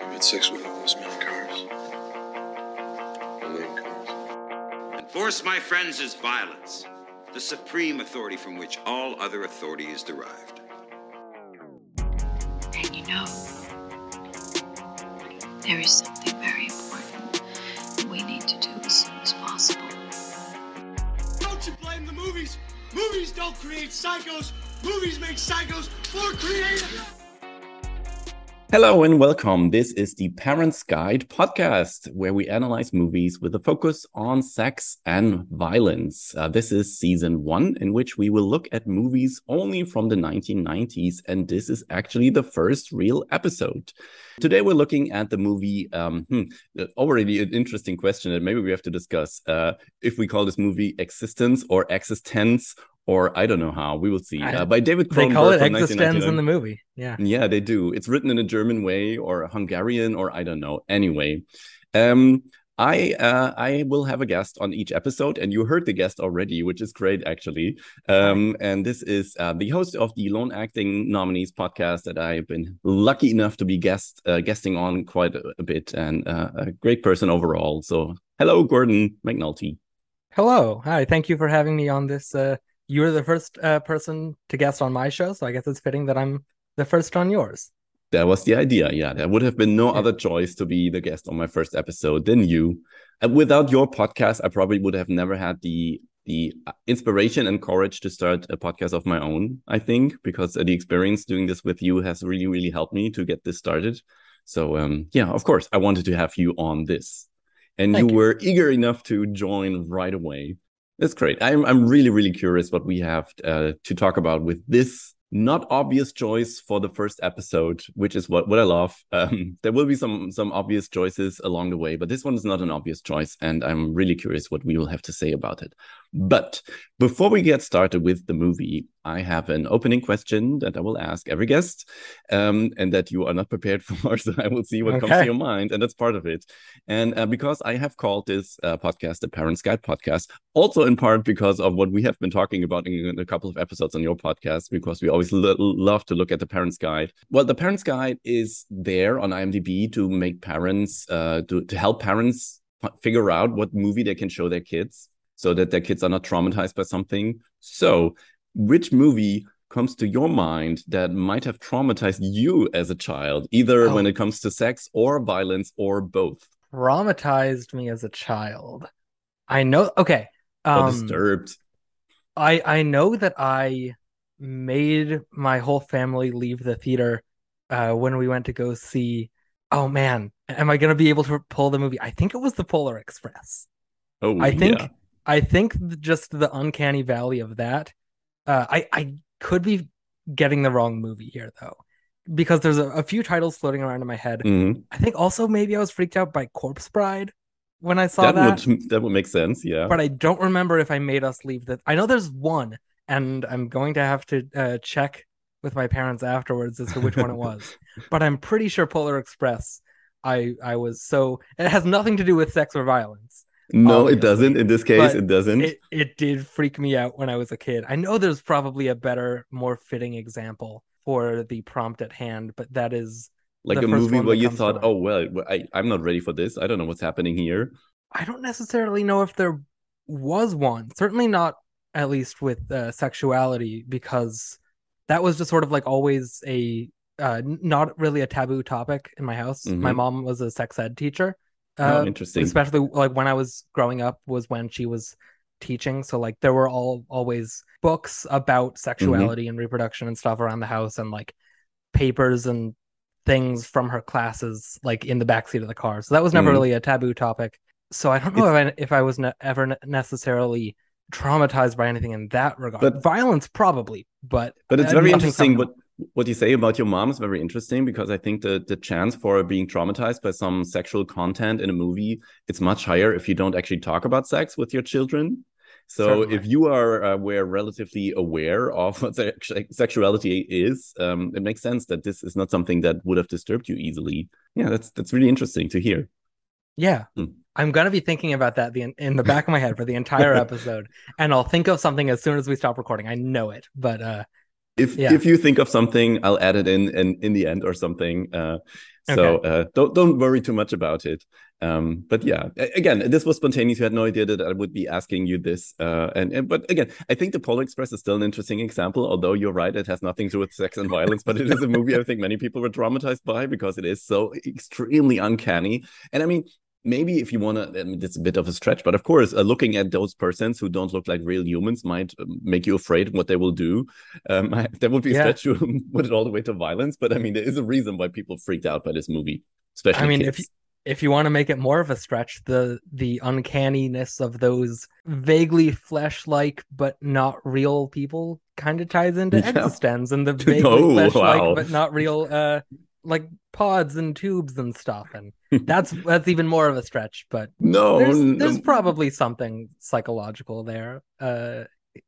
You had sex with all those many cars. The lame cars. And force, my friends, is violence, the supreme authority from which all other authority is derived. And you know, there is something very important that we need to do as soon as possible. Don't you blame the movies? Movies don't create psychos. Movies make psychos more creative. Hello and welcome. This is the Parents Guide podcast, where we analyze movies with a focus on sex and violence. Uh, this is season one, in which we will look at movies only from the 1990s, and this is actually the first real episode. Today, we're looking at the movie. Um, hmm, already an interesting question that maybe we have to discuss uh, if we call this movie Existence or Existence or I don't know how. We will see. Uh, by David Cronenberg. They call it existence in the movie. Yeah. Yeah, they do. It's written in a German way or Hungarian or I don't know. Anyway, um, I uh, I will have a guest on each episode, and you heard the guest already, which is great actually. Um, and this is uh, the host of the Lone Acting Nominees podcast that I've been lucky enough to be guest uh, guesting on quite a, a bit, and uh, a great person overall. So, hello, Gordon McNulty. Hello, hi. Thank you for having me on this uh, you were the first uh, person to guest on my show, so I guess it's fitting that I'm the first on yours. That was the idea. Yeah, there would have been no yeah. other choice to be the guest on my first episode than you. And without your podcast, I probably would have never had the the uh, inspiration and courage to start a podcast of my own. I think because the experience doing this with you has really, really helped me to get this started. So, um, yeah, of course, I wanted to have you on this, and you, you were eager enough to join right away. That's great. I'm I'm really really curious what we have uh, to talk about with this not obvious choice for the first episode, which is what what I love. Um, there will be some some obvious choices along the way, but this one is not an obvious choice, and I'm really curious what we will have to say about it. But before we get started with the movie, I have an opening question that I will ask every guest, um, and that you are not prepared for. So I will see what okay. comes to your mind, and that's part of it. And uh, because I have called this uh, podcast the Parents Guide podcast, also in part because of what we have been talking about in a couple of episodes on your podcast, because we always lo love to look at the Parents Guide. Well, the Parents Guide is there on IMDb to make parents, uh, to to help parents figure out what movie they can show their kids so that their kids are not traumatized by something. So, which movie comes to your mind that might have traumatized you as a child, either oh. when it comes to sex or violence or both? Traumatized me as a child. I know. Okay. Um, disturbed. I I know that I made my whole family leave the theater uh, when we went to go see. Oh man, am I gonna be able to pull the movie? I think it was the Polar Express. Oh, I think yeah. I think just the uncanny valley of that. Uh, I I could be getting the wrong movie here though, because there's a, a few titles floating around in my head. Mm-hmm. I think also maybe I was freaked out by Corpse Bride when I saw that. That would, that would make sense, yeah. But I don't remember if I made us leave that. I know there's one, and I'm going to have to uh, check with my parents afterwards as to which one it was. But I'm pretty sure Polar Express. I I was so it has nothing to do with sex or violence. No, it doesn't. In this case, it doesn't. It, it did freak me out when I was a kid. I know there's probably a better, more fitting example for the prompt at hand, but that is like a movie where you thought, "Oh well, I, I'm not ready for this. I don't know what's happening here." I don't necessarily know if there was one. Certainly not, at least with uh, sexuality, because that was just sort of like always a uh, not really a taboo topic in my house. Mm-hmm. My mom was a sex ed teacher, Oh, uh, interesting. Especially like when I was growing up was when she was teaching. So like there were all always books about sexuality mm-hmm. and reproduction and stuff around the house and like papers and things from her classes like in the backseat of the car. So that was never mm-hmm. really a taboo topic. So I don't know if I, if I was ne- ever ne- necessarily traumatized by anything in that regard. But violence probably, but but it's very interesting what what you say about your mom is very interesting because I think the the chance for being traumatized by some sexual content in a movie it's much higher if you don't actually talk about sex with your children. So Certainly. if you are uh, were relatively aware of what sexuality is, um, it makes sense that this is not something that would have disturbed you easily. Yeah, that's that's really interesting to hear. Yeah. Hmm. I'm gonna be thinking about that the, in the back of my head for the entire episode, and I'll think of something as soon as we stop recording. I know it, but uh, if Yeah. if you think of something, I'll add it in in, in the end or something. Uh, so uh, don't don't worry too much about it. Um, but yeah, again, this was spontaneous. You had no idea that I would be asking you this. Uh, and, and but again, I think the Polar Express is still an interesting example. Although you're right, it has nothing to do with sex and violence, but it is a movie I think many people were traumatized by because it is so extremely uncanny. And I mean, maybe if you want to, I mean, it's a bit of a stretch, but of course, uh, looking at those persons who don't look like real humans might um, make you afraid what they will do. Um, I, that would be a Yeah. stretch to put it all the way to violence, but I mean, there is a reason why people freaked out by this movie, especially I mean, kids. if if you want to make it more of a stretch, the the uncanniness of those vaguely flesh-like but not real people kind of ties into eXistenZ and the vaguely Oh, flesh-like wow. but not real uh like pods and tubes and stuff and that's that's even more of a stretch but no, there's no. there's probably something psychological there uh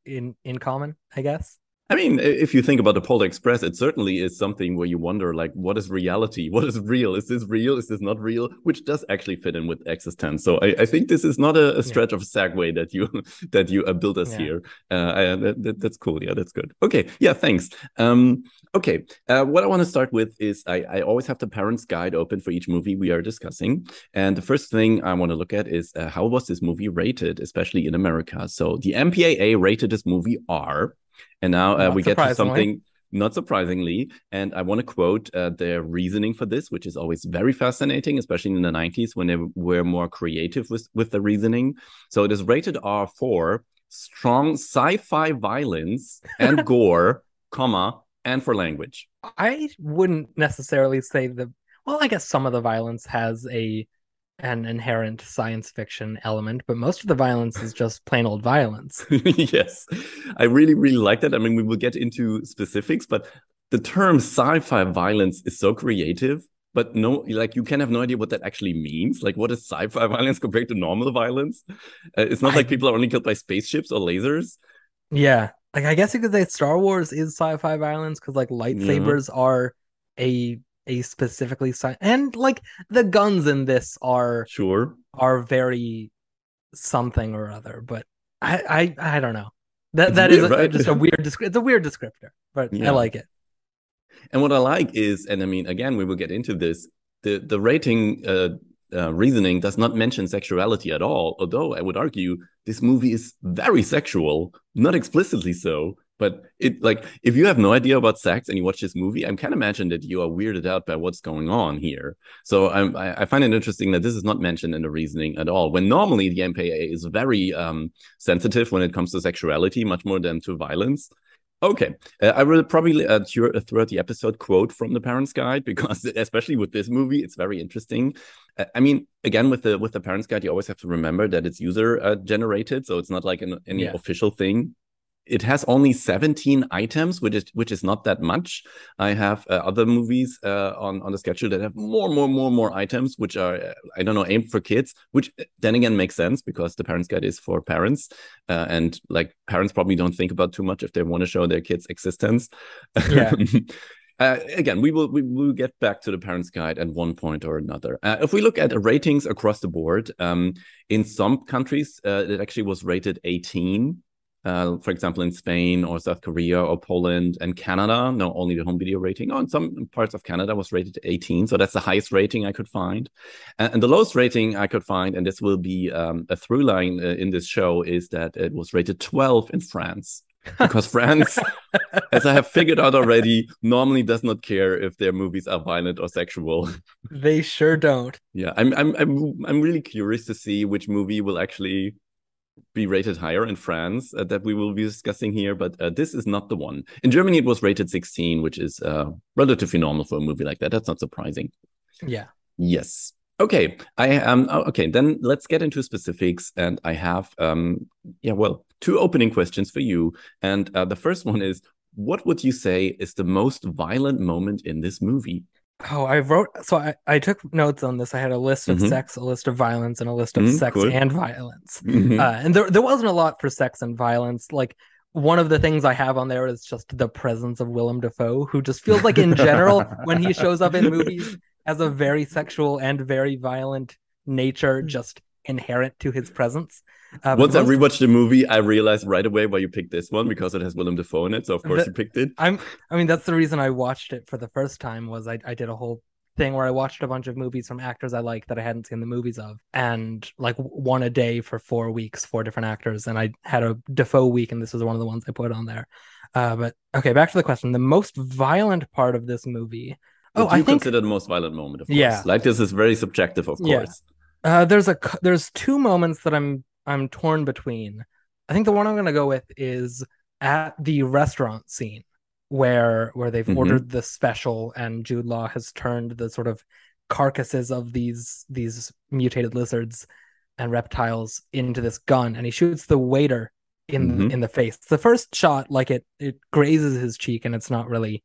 in in common i guess I mean, if you think about the Polar Express, it certainly is something where you wonder, like, what is reality? What is real? Is this real? Is this not real? Which does actually fit in with eXistenZ. So I, I think this is not a, a stretch of segue that you that you uh, build us Yeah. here. Uh, I, that, that- that's cool. Yeah, that's good. Okay. Yeah. Thanks. Um. Okay. Uh, what I want to start with is I, I always have the parents' guide open for each movie we are discussing, and the first thing I want to look at is uh, how was this movie rated, especially in America. So the MPAA rated this movie R. And now uh, we get to something not surprisingly. And I want to quote uh, their reasoning for this, which is always very fascinating, especially in the 90s when they were more creative with, with the reasoning. So it is rated R for strong sci fi violence and gore, comma, and for language. I wouldn't necessarily say the well, I guess some of the violence has a an inherent science fiction element, but most of the violence is just plain old violence. yes, I really, really like that. I mean, we will get into specifics, but the term sci-fi violence is so creative. But no, like you can have no idea what that actually means. Like, what is sci-fi violence compared to normal violence? Uh, it's not I- like people are only killed by spaceships or lasers. Yeah. Like I guess you could say Star Wars is sci-fi violence because like lightsabers are a a specifically sci and like the guns in this are Sure. are very something or other, but I I, I don't know. That It's that is weird, a- right? just a weird descri- it's a weird descriptor, but Yeah. I like it. And what I like is, and I mean, again, we will get into this. The the rating uh, uh, reasoning does not mention sexuality at all. Although I would argue this movie is very sexual, not explicitly so. But it like if you have no idea about sex and you watch this movie, I can imagine that you are weirded out by what's going on here. So I'm, I I find it interesting that this is not mentioned in the reasoning at all. When normally the MPAA is very um, sensitive when it comes to sexuality, much more than to violence. Okay, uh, I will probably uh, uh, throughout the episode quote from the Parents Guide because especially with this movie, it's very interesting. Uh, I mean, again, with the with the Parents Guide, you always have to remember that it's user uh, generated, so it's not like an, any Yeah. official thing. It has only 17 items, which is which is not that much. I have uh, other movies uh, on on the schedule that have more, more, more, more items, which are uh, I don't know aimed for kids. Which uh, then again makes sense because the Parents Guide is for parents, uh, and like parents probably don't think about too much if they want to show their kids eXistenZ. Yeah. Uh, again, we will we will get back to the parents' guide at one point or another. Uh, if we look at the ratings across the board, um, in some countries uh, it actually was rated 18. Uh, for example, in Spain or South Korea or Poland and Canada, no, only the home video rating. Oh, in some parts of Canada was rated 18, so that's the highest rating I could find. And, and the lowest rating I could find, and this will be um, a through line uh, in this show, is that it was rated 12 in France because France, as I have figured out already, normally does not care if their movies are violent or sexual. They sure don't. yeah, I'm I'm I'm I'm really curious to see which movie will actually be rated higher in France uh, that we will be discussing here, but uh, this is not the one. In Germany, it was rated 16, which is uh, relatively normal for a movie like that. That's not surprising. Yeah. Yes. Okay. I um oh, okay, then let's get into specifics and I have um yeah, well, two opening questions for you. And uh, the first one is what would you say is the most violent moment in this movie? Oh, I wrote so I, I took notes on this. I had a list of Mhm. sex, a list of violence, and a list of Mhm, sex cool. and violence. Mhm. Uh, and there there wasn't a lot for sex and violence. Like one of the things I have on there is just the presence of Willem Dafoe, who just feels like in general when he shows up in movies has a very sexual and very violent nature just inherent to his presence. Uh, Once I rewatched the movie, I realized right away why you picked this one because it has Willem Dafoe in it. So of course The- you picked it. I'm I mean that's the reason I watched it for the first time was I, I did a whole thing where I watched a bunch of movies from actors I like that I hadn't seen the movies of and like one a day for four weeks, four different actors, and I had a Dafoe week and this was one of the ones I put on there. Uh, but okay, back to the question. The most violent part of this movie. Oh, What do I think consider the most violent moment, of course. Yeah. Like this is very subjective, of Yeah. course. Uh, there's a there's two moments that I'm I'm torn between. I think the one I'm gonna go with is at the restaurant scene where where they've Mhm. ordered the special and Jude Law has turned the sort of carcasses of these these mutated lizards and reptiles into this gun and he shoots the waiter in Mhm. in the face. The first shot like it it grazes his cheek and it's not really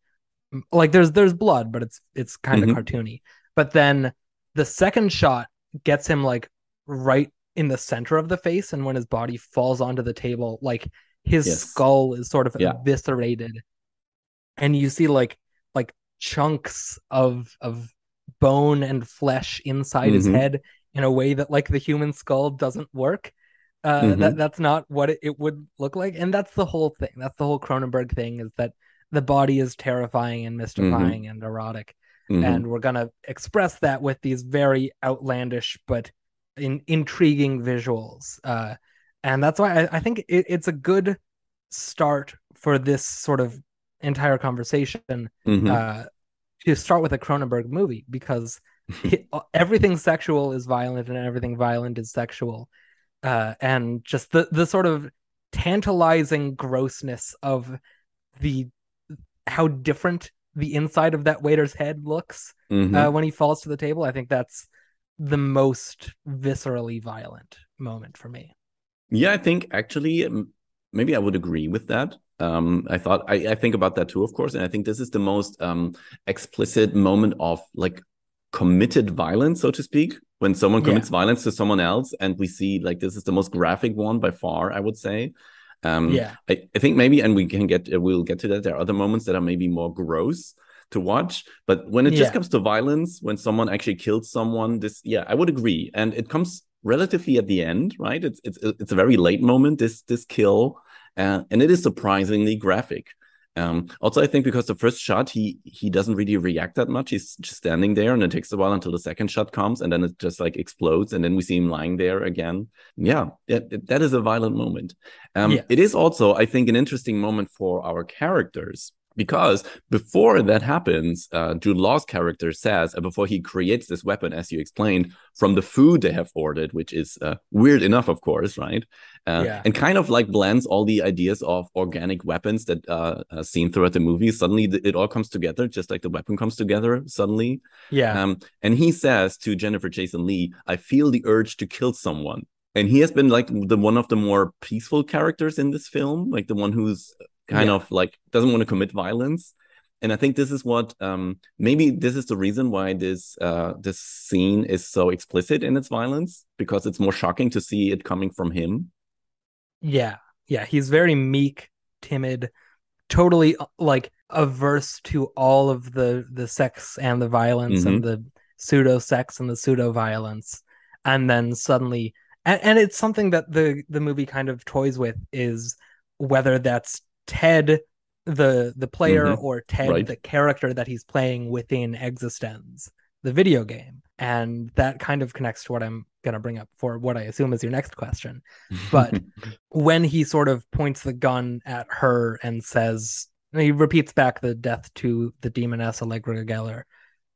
like there's there's blood but it's it's kind of cartoony. But then the second shot gets him like right in the center of the face and when his body falls onto the table like his Yes. skull is sort of Yeah. eviscerated and you see like like chunks of of bone and flesh inside his Mhm. head in a way that like the human skull doesn't work uh Mhm. that that's not what it, it would look like and that's the whole thing that's the whole cronenberg thing is that the body is terrifying and mystifying and erotic and we're gonna express that with these very outlandish but in, intriguing visuals uh, and that's why I, I think it, it's a good start for this sort of entire conversation Mhm. uh, to start with a Cronenberg movie because he- everything sexual is violent and everything violent is sexual uh, and just the the sort of tantalizing grossness of the how different the inside of that waiter's head looks Mhm. uh, when he falls to the table. I think that's the most viscerally violent moment for me. Yeah, I think actually maybe I would agree with that. Um, I thought I, I think about that too, of course, and I think this is the most um, explicit moment of like committed violence, so to speak, when someone Yeah. commits violence to someone else, and we see like this is the most graphic one by far, I would say. Um, yeah, I, I think maybe, and we can get we'll get to that. There are other moments that are maybe more gross to watch, but when it just comes to violence, when someone actually kills someone, this yeah, I would agree, and it comes relatively at the end, right? It's it's it's a very late moment. This this kill, uh, and it is surprisingly graphic. Um, also, I think because the first shot he he doesn't really react that much. He's just standing there, and it takes a while until the second shot comes, and then it just like explodes, and then we see him lying there again. Yeah, that, that is a violent moment. Um. It is also, I think, an interesting moment for our characters because before that happens, uh, Jude Law's character says, uh, before he creates this weapon, as you explained, from the food they have ordered, which is uh, weird enough, of course, right? Uh, Yeah. And kind of like blends all the ideas of organic weapons that uh, are seen throughout the movie. Suddenly, it all comes together, just like the weapon comes together suddenly. yeah, Um, and he says to Jennifer Jason Lee, I feel the urge to kill someone. And he has been like the one of the more peaceful characters in this film, like the one who's kind Yeah. of like doesn't want to commit violence. And I think this is what um maybe this is the reason why this uh this scene is so explicit in its violence, because it's more shocking to see it coming from him. yeah, yeah. He's very meek, timid, totally uh, like averse to all of the the sex and the violence and the pseudo sex and the pseudo violence, and then suddenly, and, and it's something that the the movie kind of toys with is whether that's Ted the the player Mhm. or Ted Right. the character that he's playing within eXistenZ, the video game. And that kind of connects to what I'm going to bring up for what I assume is your next question. But when he sort of points the gun at her and says, he repeats back the death to the demoness Allegra Geller,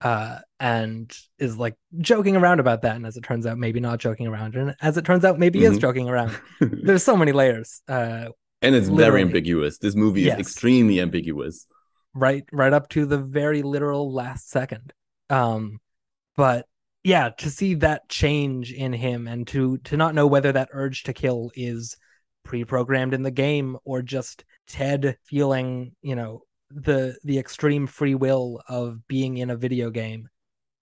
uh, and is like joking around about that. And as it turns out, maybe not joking around. And as it turns out, maybe he is joking around. There's so many layers. Uh, and it's very ambiguous. This movie Yes. is extremely ambiguous. right right up to the very literal last second um but yeah to see that change in him and to to not know whether that urge to kill is pre-programmed in the game or just ted feeling you know the the extreme free will of being in a video game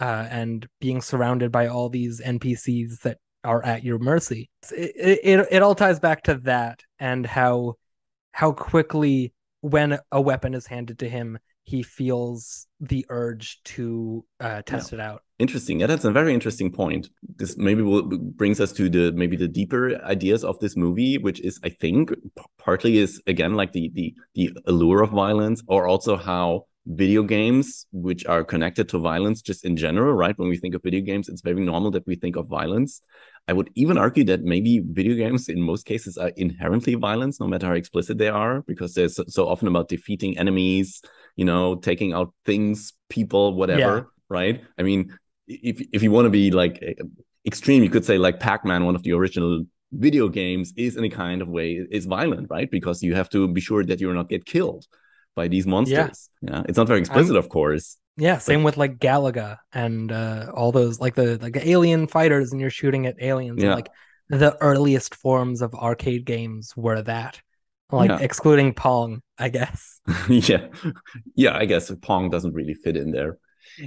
uh and being surrounded by all these npcs that are at your mercy it it, it all ties back to that and how how quickly when a weapon is handed to him he feels the urge to uh, test it out. Interesting. Yeah, that's a very interesting point. This maybe will brings us to the maybe the deeper ideas of this movie, which is I think partly is again like the the the allure of violence, or also how video games, which are connected to violence just in general, right? When we think of video games, it's very normal that we think of violence. I would even argue that maybe video games in most cases are inherently violence, no matter how explicit they are, because they're so, often about defeating enemies, you know, taking out things, people, whatever, yeah. right? I mean, if if you want to be like extreme, you could say like Pac-Man, one of the original video games, is in a kind of way is violent, right? Because you have to be sure that you're not get killed by these monsters. Yeah, yeah. it's not very explicit, I'm, of course. Yeah, same with like Galaga and uh, all those like the like the alien fighters, and you're shooting at aliens. Yeah. like the earliest forms of arcade games were that, like yeah. excluding Pong, I guess. yeah, yeah, I guess Pong doesn't really fit in there.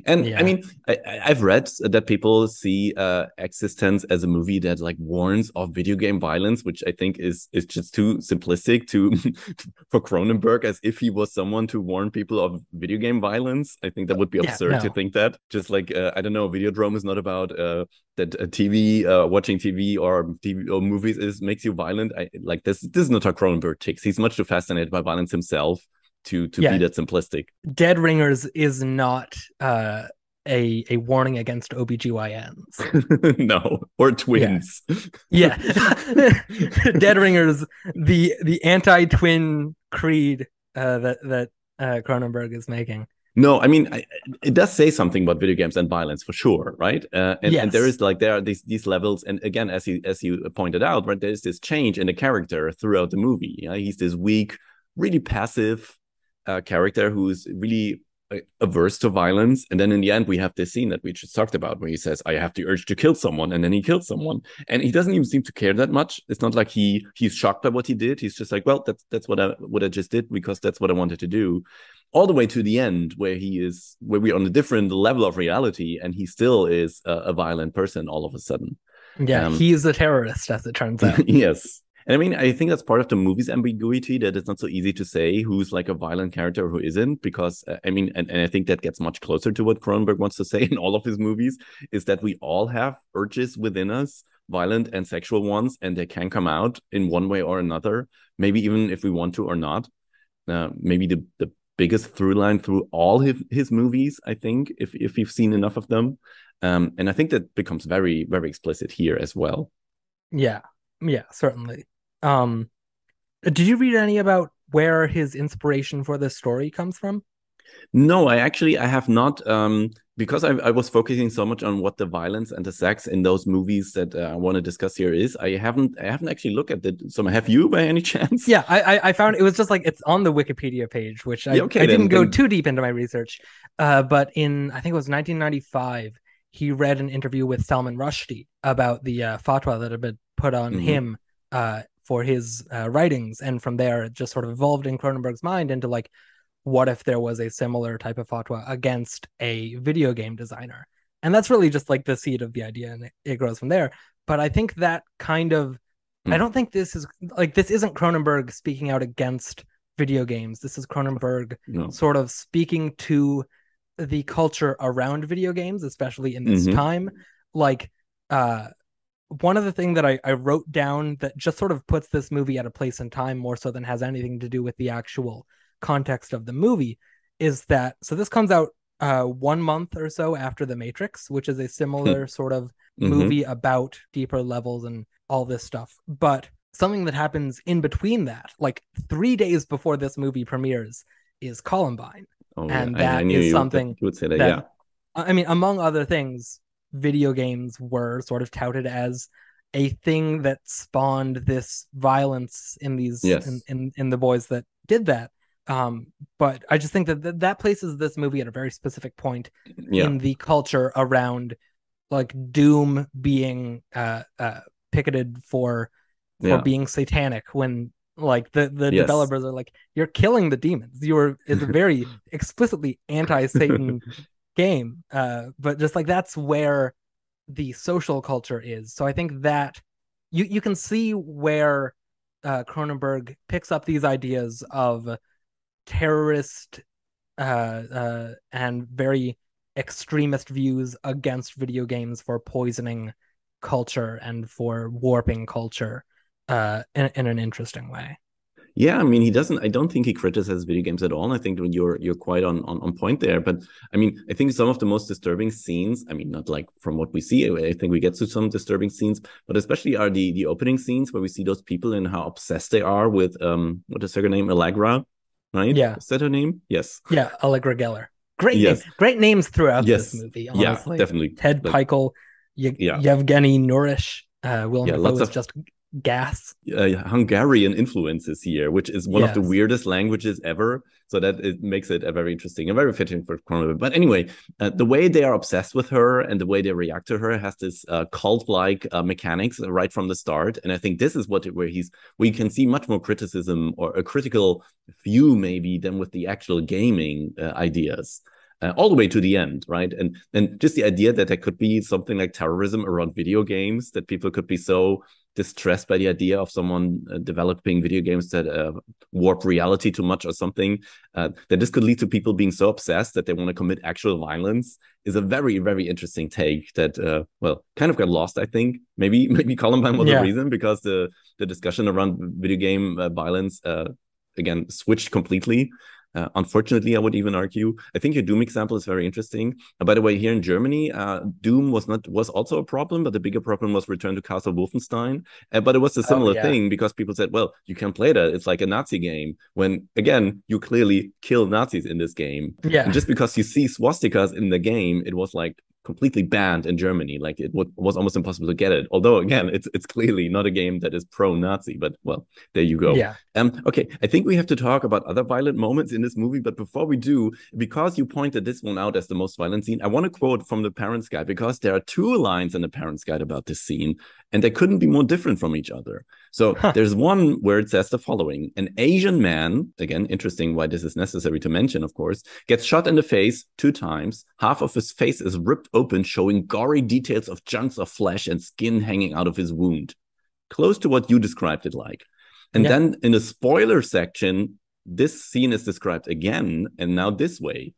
And yeah. I mean, I, have read that people see uh, eXistenZ as a movie that like warns of video game violence, which I think is is just too simplistic to for Cronenberg, as if he was someone to warn people of video game violence. I think that would be absurd yeah, no. to think that. Just like uh, I don't know, Videodrome is not about uh, that uh, TV, uh, watching TV or TV or movies is makes you violent. I like this. This is not how Cronenberg ticks. He's much too fascinated by violence himself to to yeah. be that simplistic. Dead Ringers is not uh a a warning against OBGYNs. no, or twins. Yeah. yeah. Dead Ringers, the the anti-twin creed uh that that uh Cronenberg is making. No, I mean I, it does say something about video games and violence for sure, right? Uh, and, yes. and there is like there are these these levels, and again, as you as you pointed out, right, there is this change in the character throughout the movie. Yeah, he's this weak, really passive, uh, character who's really averse to violence. And then in the end we have this scene that we just talked about where he says i have the urge to kill someone and then he kills someone. And he doesn't even seem to care that much. It's not like he he's shocked by what he did. He's just like well that's that's what i what i just did because that's what i wanted to do. All the way to the end where he is where we're on a different level of reality and he still is a, a violent person all of a sudden. Yeah um, he is a terrorist as it turns out. Yes and I mean, I think that's part of the movie's ambiguity that it's not so easy to say who's like a violent character or who isn't, because uh, I mean, and, and I think that gets much closer to what Cronenberg wants to say in all of his movies is that we all have urges within us, violent and sexual ones, and they can come out in one way or another, maybe even if we want to or not. Uh, maybe the, the biggest through line through all his, his movies, I think, if, if you've seen enough of them. Um, and I think that becomes very, very explicit here as well. Yeah. Yeah, certainly. Um, did you read any about where his inspiration for this story comes from? No, I actually I have not um, because I, I, was focusing so much on what the violence and the sex in those movies that uh, I want to discuss here is. I haven't I haven't actually looked at it. So have you by any chance? Yeah, I I found it was just like it's on the Wikipedia page, which I, yeah, okay, I didn't go then... too deep into my research. Uh, but in I think it was 1995, he read an interview with Salman Rushdie about the uh, fatwa that had been put on mm-hmm. him uh, for his uh, writings, and from there, it just sort of evolved in Cronenberg's mind into like, what if there was a similar type of fatwa against a video game designer? And that's really just like the seed of the idea, and it, it grows from there. But I think that kind of, mm. I don't think this is like this isn't Cronenberg speaking out against video games. This is Cronenberg no. sort of speaking to the culture around video games, especially in this mm-hmm. time. Like, uh, one of the things that I, I wrote down that just sort of puts this movie at a place in time more so than has anything to do with the actual context of the movie is that so this comes out uh, one month or so after the matrix which is a similar sort of mm-hmm. movie about deeper levels and all this stuff but something that happens in between that like three days before this movie premieres is columbine oh, and yeah. that is something you would say that, that yeah i mean among other things video games were sort of touted as a thing that spawned this violence in these yes. in, in, in the boys that did that um but i just think that th- that places this movie at a very specific point yeah. in the culture around like doom being uh uh picketed for for yeah. being satanic when like the the yes. developers are like you're killing the demons you're it's a very explicitly anti-satan game. Uh, but just like that's where the social culture is. So I think that you you can see where uh, Cronenberg picks up these ideas of terrorist uh, uh, and very extremist views against video games for poisoning culture and for warping culture uh, in, in an interesting way. Yeah, I mean, he doesn't. I don't think he criticizes video games at all. I think you're you're quite on, on on point there. But I mean, I think some of the most disturbing scenes. I mean, not like from what we see. I think we get to some disturbing scenes, but especially are the the opening scenes where we see those people and how obsessed they are with um what is her name, Allegra, right? Yeah, is that her name? Yes. Yeah, Allegra Geller. Great, yes. name, great names throughout yes. this movie. Honestly. Yeah, definitely. Ted like, Pikul, Ye- yeah. Yevgeny Nourish. uh, Willem yeah, lots of just Gas uh, hungarian influences here which is one yes. of the weirdest languages ever so that it makes it a very interesting and very fitting for Cronenberg. but anyway uh, the way they are obsessed with her and the way they react to her has this uh, cult-like uh, mechanics right from the start and i think this is what where he's we can see much more criticism or a critical view maybe than with the actual gaming uh, ideas uh, all the way to the end, right? And and just the idea that there could be something like terrorism around video games, that people could be so distressed by the idea of someone uh, developing video games that uh, warp reality too much or something, uh, that this could lead to people being so obsessed that they want to commit actual violence is a very very interesting take that uh, well kind of got lost. I think maybe maybe Columbine was yeah. the reason because the the discussion around video game uh, violence uh, again switched completely uh, unfortunately, I would even argue. I think your Doom example is very interesting. Uh, by the way, here in Germany, uh, Doom was not was also a problem, but the bigger problem was Return to Castle Wolfenstein. Uh, but it was a oh, similar oh, yeah. thing because people said, "Well, you can play that; it's like a Nazi game." When again, you clearly kill Nazis in this game. Yeah. And just because you see swastikas in the game, it was like completely banned in Germany. Like it was almost impossible to get it. Although again, it's it's clearly not a game that is pro-Nazi. But well, there you go. Yeah. Um. Okay. I think we have to talk about other violent moments in this movie. But before we do, because you pointed this one out as the most violent scene, I want to quote from the Parents Guide because there are two lines in the Parents Guide about this scene, and they couldn't be more different from each other. So huh. there's one where it says the following: An Asian man, again, interesting why this is necessary to mention, of course, gets shot in the face two times. Half of his face is ripped open, showing gory details of chunks of flesh and skin hanging out of his wound. Close to what you described it like. And yeah. then in the spoiler section, this scene is described again, and now this way.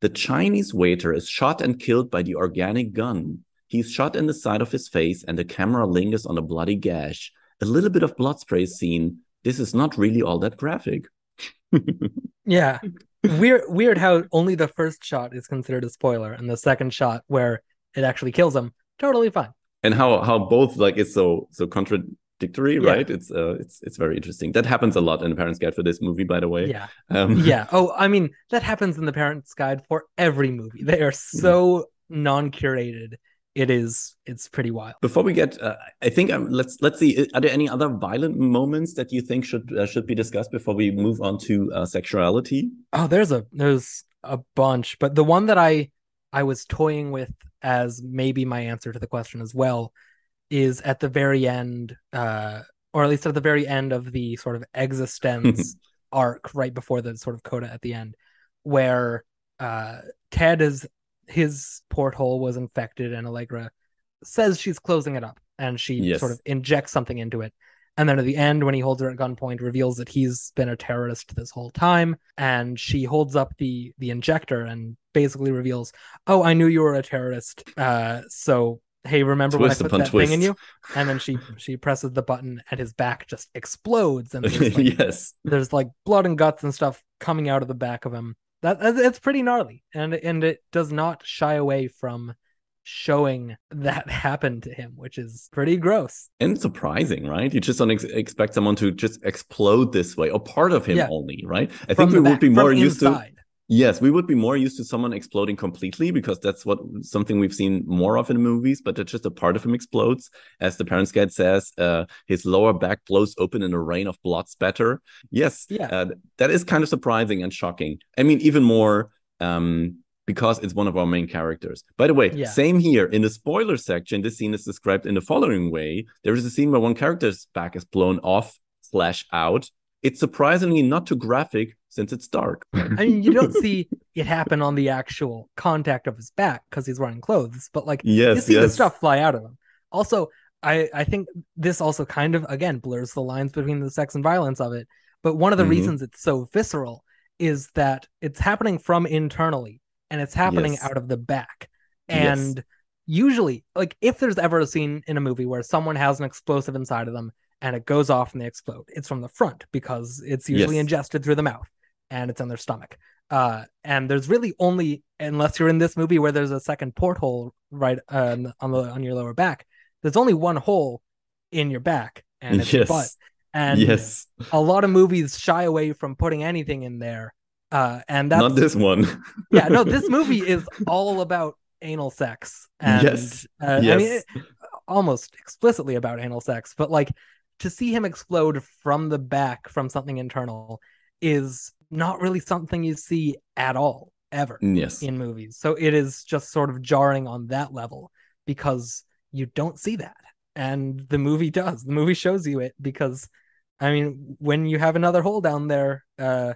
The Chinese waiter is shot and killed by the organic gun. He's shot in the side of his face, and the camera lingers on a bloody gash a little bit of blood spray scene. This is not really all that graphic. yeah. Weird weird how only the first shot is considered a spoiler and the second shot where it actually kills him, totally fine. And how how both like it's so so contradictory, yeah. right? It's uh it's it's very interesting. That happens a lot in the parents guide for this movie, by the way. Yeah. Um, yeah. Oh, I mean, that happens in the parents guide for every movie. They are so non-curated it is it's pretty wild. Before we get uh, i think um, let's let's see are there any other violent moments that you think should uh, should be discussed before we move on to uh, sexuality? Oh there's a there's a bunch but the one that i i was toying with as maybe my answer to the question as well is at the very end uh or at least at the very end of the sort of eXistenZ arc right before the sort of coda at the end where uh ted is his porthole was infected and Allegra says she's closing it up and she yes. sort of injects something into it. And then at the end, when he holds her at gunpoint, reveals that he's been a terrorist this whole time. And she holds up the the injector and basically reveals, "Oh, I knew you were a terrorist. Uh, so hey, remember twist when I put that twist. thing in you?" And then she she presses the button, and his back just explodes. And there's like, yes, there's like blood and guts and stuff coming out of the back of him that it's pretty gnarly and and it does not shy away from showing that happened to him which is pretty gross and surprising right you just don't ex- expect someone to just explode this way or part of him yeah. only right i from think we back, would be more used inside. to Yes, we would be more used to someone exploding completely because that's what something we've seen more of in movies, but it's just a part of him explodes. As the parents guide says, uh, his lower back blows open in a rain of blood spatter. Yes, yeah. Uh, that is kind of surprising and shocking. I mean, even more um, because it's one of our main characters. By the way, yeah. same here. In the spoiler section, this scene is described in the following way. There is a scene where one character's back is blown off slash out. It's surprisingly not too graphic, since it's dark. I mean, you don't see it happen on the actual contact of his back because he's wearing clothes, but like yes, you see yes. the stuff fly out of him. Also, I I think this also kind of again blurs the lines between the sex and violence of it. But one of the mm-hmm. reasons it's so visceral is that it's happening from internally and it's happening Yes. out of the back. Yes. And usually, like if there's ever a scene in a movie where someone has an explosive inside of them and it goes off and they explode, it's from the front because it's usually Yes. ingested through the mouth and it's in their stomach. Uh, and there's really only, unless you're in this movie where there's a second porthole right uh, on the on your lower back, there's only one hole in your back, and it's your Yes. butt. And yes, a lot of movies shy away from putting anything in there. Uh, and that's not this one. yeah, no, this movie is all about anal sex. And, Yes. uh, I mean, Yes. it- almost explicitly about anal sex, but like to see him explode from the back from something internal is not really something you see at all ever yes, in movies. So it is just sort of jarring on that level because you don't see that. And the movie does. The movie shows you it because I mean, when you have another hole down there, uh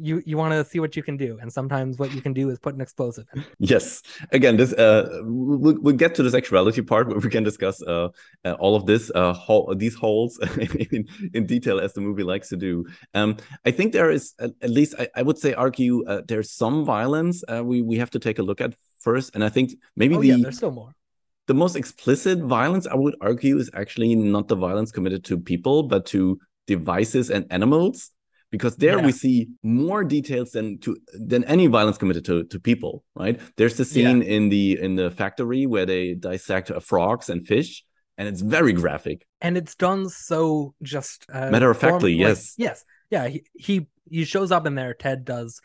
you you want to see what you can do and sometimes what you can do is put an explosive in. yes. Again, this uh, we'll, we'll get to the sexuality part where we can discuss uh, uh all of this uh hole, these holes in, in detail as the movie likes to do. Um, I think there is at, at least I, I would say argue uh, there's some violence uh, we we have to take a look at first, and I think maybe Oh the yeah, there's still more. the most explicit violence I would argue is actually not the violence committed to people, but to devices and animals. Because there Yeah. we see more details than to than any violence committed to, to people, right? There's the scene in the in the factory where they dissect uh, frogs and fish, and it's very graphic. and it's done so just uh, Matter of factly, form- like- yes. yes yeah he, he he shows up in there ted does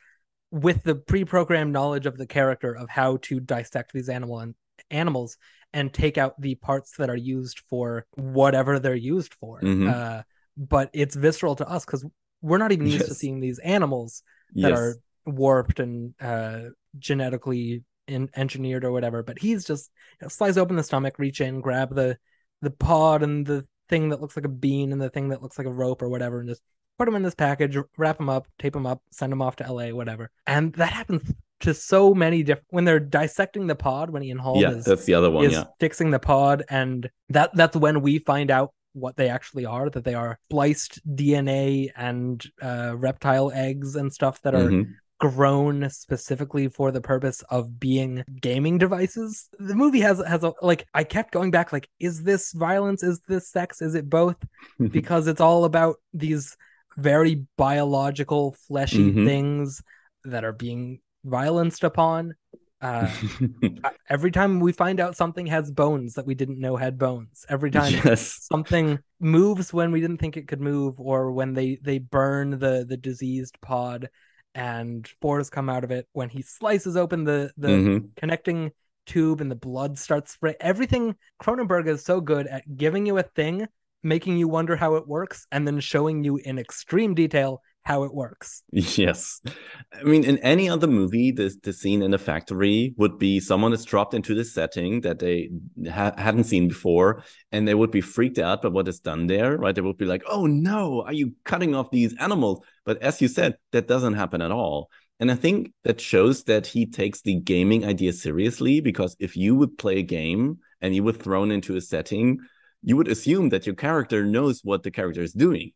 with the pre-programmed knowledge of the character of how to dissect these animal and animals and take out the parts that are used for whatever they're used for Mhm. uh but it's visceral to us because we're not even used to seeing these animals that yes. are warped and uh genetically in, engineered or whatever but he's just you know, slice open the stomach reach in grab the the pod and the thing that looks like a bean and the thing that looks like a rope or whatever and just put them in this package wrap them up tape them up send them off to la whatever and that happens to so many different when they're dissecting the pod when Ian Holm yeah, is that's the other one. is Yeah. fixing the pod and that that's when we find out what they actually are that they are spliced dna and uh, reptile eggs and stuff that are Mhm. grown specifically for the purpose of being gaming devices. The movie has has a like i kept going back like is this violence? Is this sex? Is it both? Because it's all about these very biological fleshy Mhm. things that are being violenced upon uh every time we find out something has bones that we didn't know had bones every time yes. something moves when we didn't think it could move or when they they burn the the diseased pod and spores come out of it when he slices open the the Mhm. connecting tube and the blood starts spray everything cronenberg is so good at giving you a thing making you wonder how it works and then showing you in extreme detail how it works Yes. I mean, in any other movie, this the scene in the factory would be someone is dropped into this setting that they ha- hadn't seen before, and they would be freaked out by what is done there, right? They would be like, oh no, are you cutting off these animals? But as you said, that doesn't happen at all. And I think that shows that he takes the gaming idea seriously because if you would play a game and you were thrown into a setting, you would assume that your character knows what the character is doing.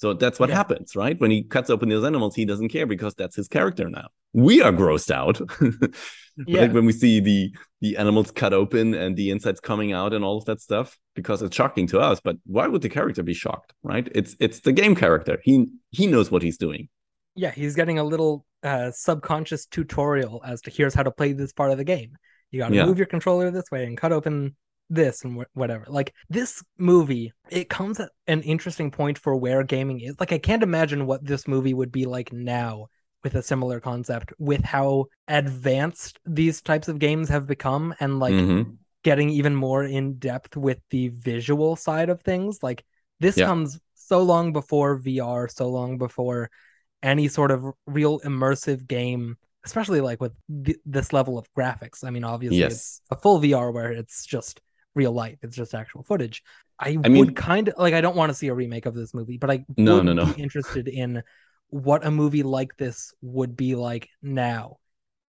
So that's what Yeah. happens, right? When he cuts open those animals, he doesn't care because that's his character now. We are grossed out. Yeah. Like when we see the the animals cut open and the insides coming out and all of that stuff, because it's shocking to us. But why would the character be shocked, right? It's it's the game character. He he knows what he's doing. yeah he's getting a little uh subconscious tutorial as to here's how to play this part of the game you got to Yeah. move your controller this way and cut open this and wh- whatever like this movie it comes at an interesting point for where gaming is like i can't imagine what this movie would be like now with a similar concept with how advanced these types of games have become and like Mhm. getting even more in depth with the visual side of things. Like this Yeah. comes so long before VR, so long before any sort of real immersive game, especially like with th- this level of graphics. I mean, obviously Yes. it's a full VR where it's just real life, it's just actual footage. I, I mean- would kind of like I don't want to see a remake of this movie, but I No, would no, no. be interested in what a movie like this would be like now.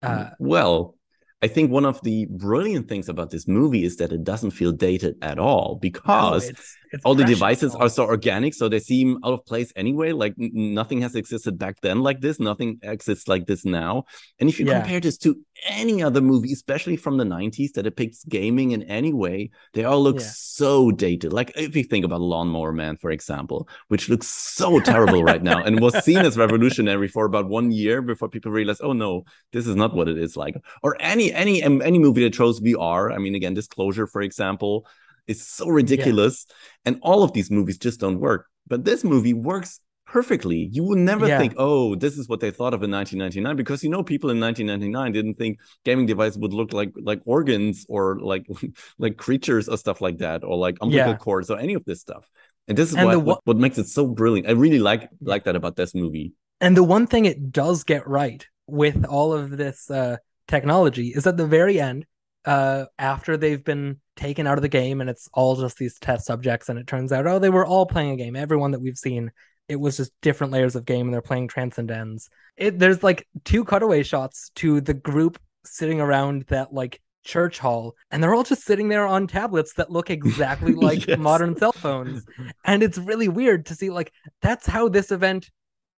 Uh, well, I think one of the brilliant things about this movie is that it doesn't feel dated at all No, because it's- it's all the devices are so organic so they seem out of place anyway like nothing has existed back then like this nothing exists like this now and if you Yeah. compare this to any other movie especially from the 90s that depicts gaming in any way they all look Yeah. so dated. Like if you think about lawnmower man for example which looks so terrible right now and was seen as revolutionary for about one year before people realized oh no this is not what it is like. Or any any um, any movie that shows vr i mean again disclosure for example is so ridiculous and all of these movies just don't work. But this movie works perfectly you would never Yeah. think oh this is what they thought of in 1999 because you know people in 1999 didn't think gaming devices would look like like organs or like like creatures or stuff like that or like umbilical Yeah. cords or any of this stuff and this is And what, the what what makes it so brilliant i really like like that about this movie And the one thing it does get right with all of this uh, technology is at the very end, uh, after they've been taken out of the game and it's all just these test subjects, and it turns out, oh, they were all playing a game. Everyone that we've seen, it was just different layers of game, and they're playing Transcendence. It there's like two cutaway shots to the group sitting around that like church hall, and they're all just sitting there on tablets that look exactly like Yes. modern cell phones and it's really weird to see like that's how this event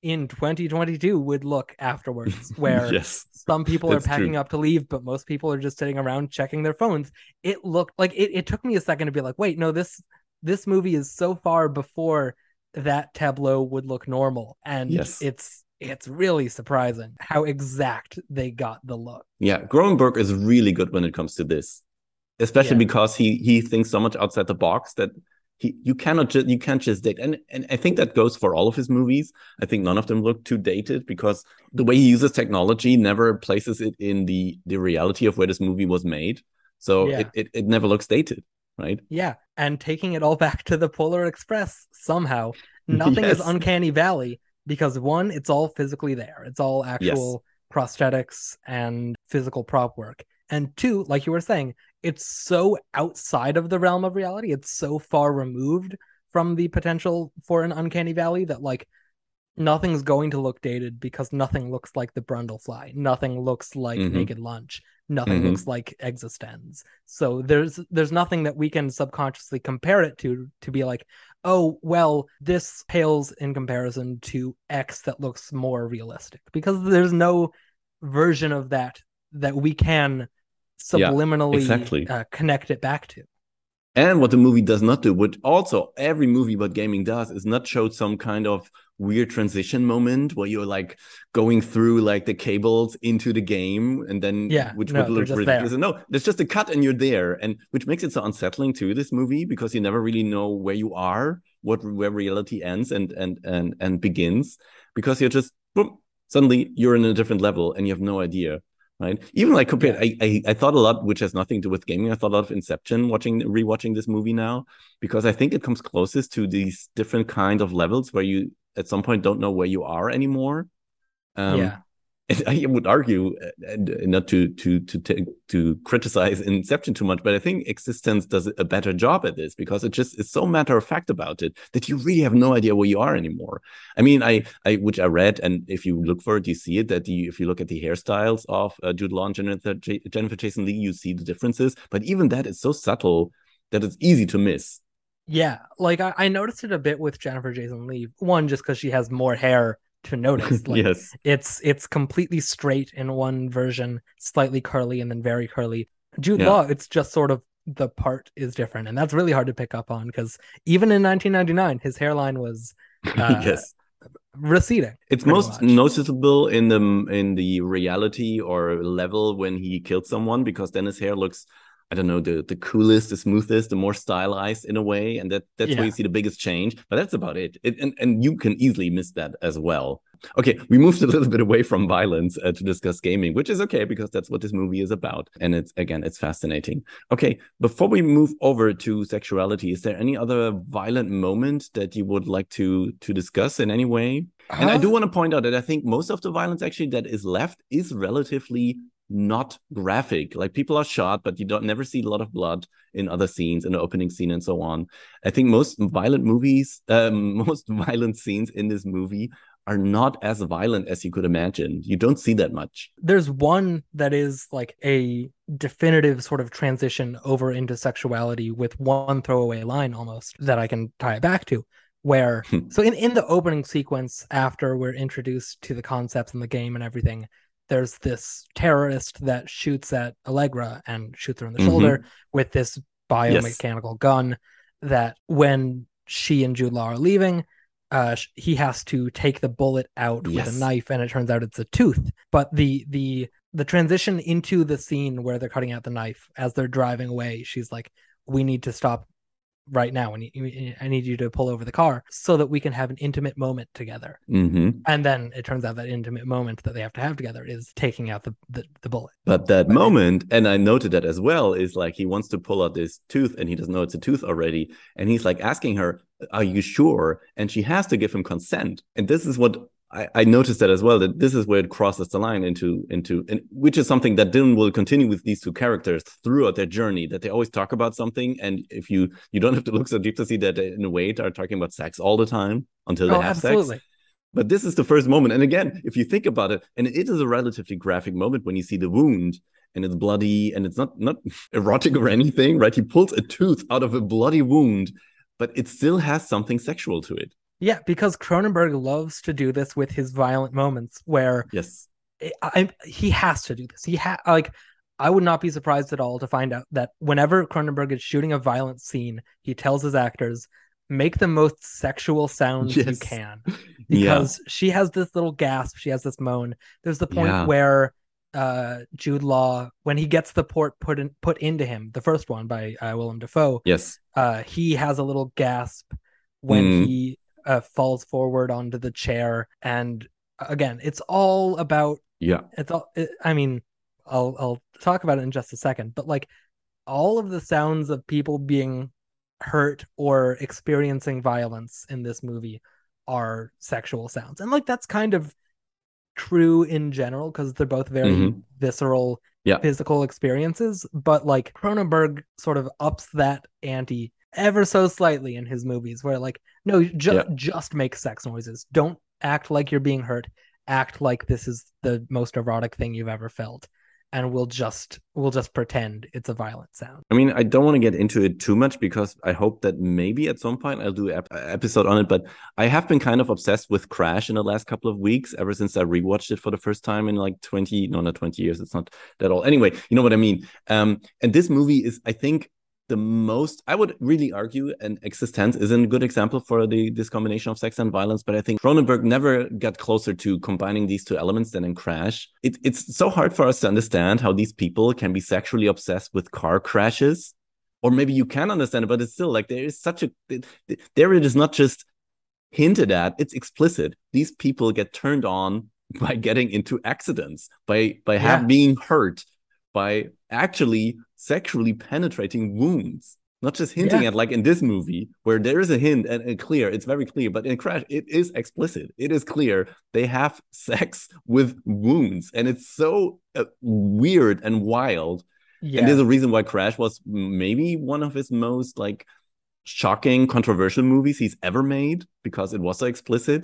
in 2022 would look afterwards where yes some people are packing true. up to leave but most people are just sitting around checking their phones it looked like it, it took me a second to be like wait no this this movie is so far before that tableau would look normal and Yes. it's it's really surprising how exact they got the look Yeah, Cronenberg is really good when it comes to this, especially Yeah. because he he thinks so much outside the box that he you cannot just you can't just date and and I think that goes for all of his movies. I think none of them look too dated because the way he uses technology never places it in the the reality of where this movie was made. So Yeah. it, it it never looks dated, right? Yeah, and taking it all back to the Polar Express somehow. Nothing is uncanny valley because one, it's all physically there. It's all actual prosthetics and physical prop work. And two, like you were saying, it's so outside of the realm of reality. It's so far removed from the potential for an uncanny valley that like nothing's going to look dated because nothing looks like the Brundlefly. Nothing looks like Mhm. Naked Lunch. Nothing Mhm. looks like eXistenZ. So there's there's nothing that we can subconsciously compare it to to be like, oh well, this pales in comparison to X that looks more realistic because there's no version of that that we can Yeah, subliminally exactly. uh, connect it back to. And what the movie does not do, which also every movie about gaming does, is not show some kind of weird transition moment where you're like going through like the cables into the game and then Yeah, which no, would look ridiculous. there. No, there's just a cut and you're there, and which makes it so unsettling to this movie because you never really know where you are, what where reality ends and and and and begins, because you're just boom, suddenly you're in a different level and you have no idea right? Even like compared, I, I I thought a lot, which has nothing to do with gaming. I thought a lot of Inception watching rewatching this movie now because I think it comes closest to these different kind of levels where you at some point don't know where you are anymore. Um, yeah. and I would argue, and not to to to take to criticize Inception too much, but I think eXistenZ does a better job at this because it just is so matter of fact about it that you really have no idea where you are anymore. I mean, I I which I read, and if you look for it, you see it that the if you look at the hairstyles of uh, Jude Law and Jennifer J- Jennifer Jason Leigh, you see the differences. But even that is so subtle that it's easy to miss. Yeah, like I, I noticed it a bit with Jennifer Jason Leigh. One, just because she has more hair to notice. Like, yes, it's it's completely straight in one version, slightly curly, and then very curly. Jude Yeah. Law, it's just sort of the part is different, and that's really hard to pick up on because even in 1999, his hairline was uh, yes. receding. It's most much. noticeable in the in the reality or level when he killed someone because then his hair looks I don't know the the coolest, the smoothest, the more stylized in a way, and that that's where you see the biggest change. But that's about it. it and and you can easily miss that as well. Okay, we moved a little bit away from violence uh, to discuss gaming, which is okay because that's what this movie is about, and it's again it's fascinating. Okay, before we move over to sexuality, is there any other violent moment that you would like to to discuss in any way? And I do want to point out that I think most of the violence actually that is left is relatively not graphic. Like people are shot, but you don't never see a lot of blood in other scenes, in the opening scene and so on. I think most violent movies, um, most violent scenes in this movie are not as violent as you could imagine. You don't see that much. There's one that is like a definitive sort of transition over into sexuality with one throwaway line almost that I can tie it back to. Where Hmm. so in, in the opening sequence, after we're introduced to the concepts in the game and everything, there's this terrorist that shoots at Allegra and shoots her in the Mhm. shoulder with this biomechanical gun that when she and Jude Law are leaving, uh, he has to take the bullet out with a knife, and it turns out it's a tooth. But the the the transition into the scene where they're cutting out the knife as they're driving away, she's like, "We need to stop right now. I need, I need you to pull over the car so that we can have an intimate moment together." hmm And then it turns out that intimate moment that they have to have together is taking out the the, the bullet. But that Right. moment, and I noted that as well, is like he wants to pull out this tooth and he doesn't know it's a tooth already. And he's like asking her, Are you sure? And she has to give him consent. And this is what I, I noticed that as well, that this is where it crosses the line into into and which is something that Dylan will continue with these two characters throughout their journey, that they always talk about something. And if you you don't have to look so deep to see that they, in a way are talking about sex all the time until they Oh, have absolutely. sex. But this is the first moment. And again, if you think about it, and it is a relatively graphic moment when you see the wound and it's bloody and it's not not erotic or anything, right? He pulls a tooth out of a bloody wound, but it still has something sexual to it. Yeah, because Cronenberg loves to do this with his violent moments where Yes. I, I he has to do this. He ha like I would not be surprised at all to find out that whenever Cronenberg is shooting a violent scene, he tells his actors make the most sexual sounds you Yes. can Yeah. because she has this little gasp, she has this moan. There's the point Yeah. where uh Jude Law when he gets the port put in put into him, the first one by uh, Willem Dafoe, Yes. uh he has a little gasp when Mhm. he uh, falls forward onto the chair and again it's all about Yeah. it's all it, i mean i'll i'll talk about it in just a second but like all of the sounds of people being hurt or experiencing violence in this movie are sexual sounds and like that's kind of true in general because they're both very Mhm. visceral Yeah. physical experiences but like cronenberg sort of ups that ante ever so slightly in his movies where like no ju- Yeah. just make sex noises don't act like you're being hurt act like this is the most erotic thing you've ever felt and we'll just we'll just pretend it's a violent sound I mean, I don't want to get into it too much because I hope that maybe at some point I'll do an ep- episode on it. But I have been kind of obsessed with Crash in the last couple of weeks, ever since I rewatched it for the first time in like 20, no, not 20 years. It's not that all. Anyway, you know what I mean. Um, and this movie is, I think, the most I would really argue, and eXistenZ is a good example for the this combination of sex and violence. But I think Cronenberg never got closer to combining these two elements than in Crash. It, it's so hard for us to understand how these people can be sexually obsessed with car crashes, or maybe you can understand it, but it's still like there is such a there it is not just hinted at; it's explicit. These people get turned on by getting into accidents, by by have being hurt, by actually sexually penetrating wounds. Not just hinting Yeah. at like in this movie where there is a hint and, and clear, it's very clear, but in Crash, it is explicit. It is clear they have sex with wounds, and it's so uh, weird and wild. yeah And there's a reason why Crash was maybe one of his most like shocking, controversial movies he's ever made because it was so explicit.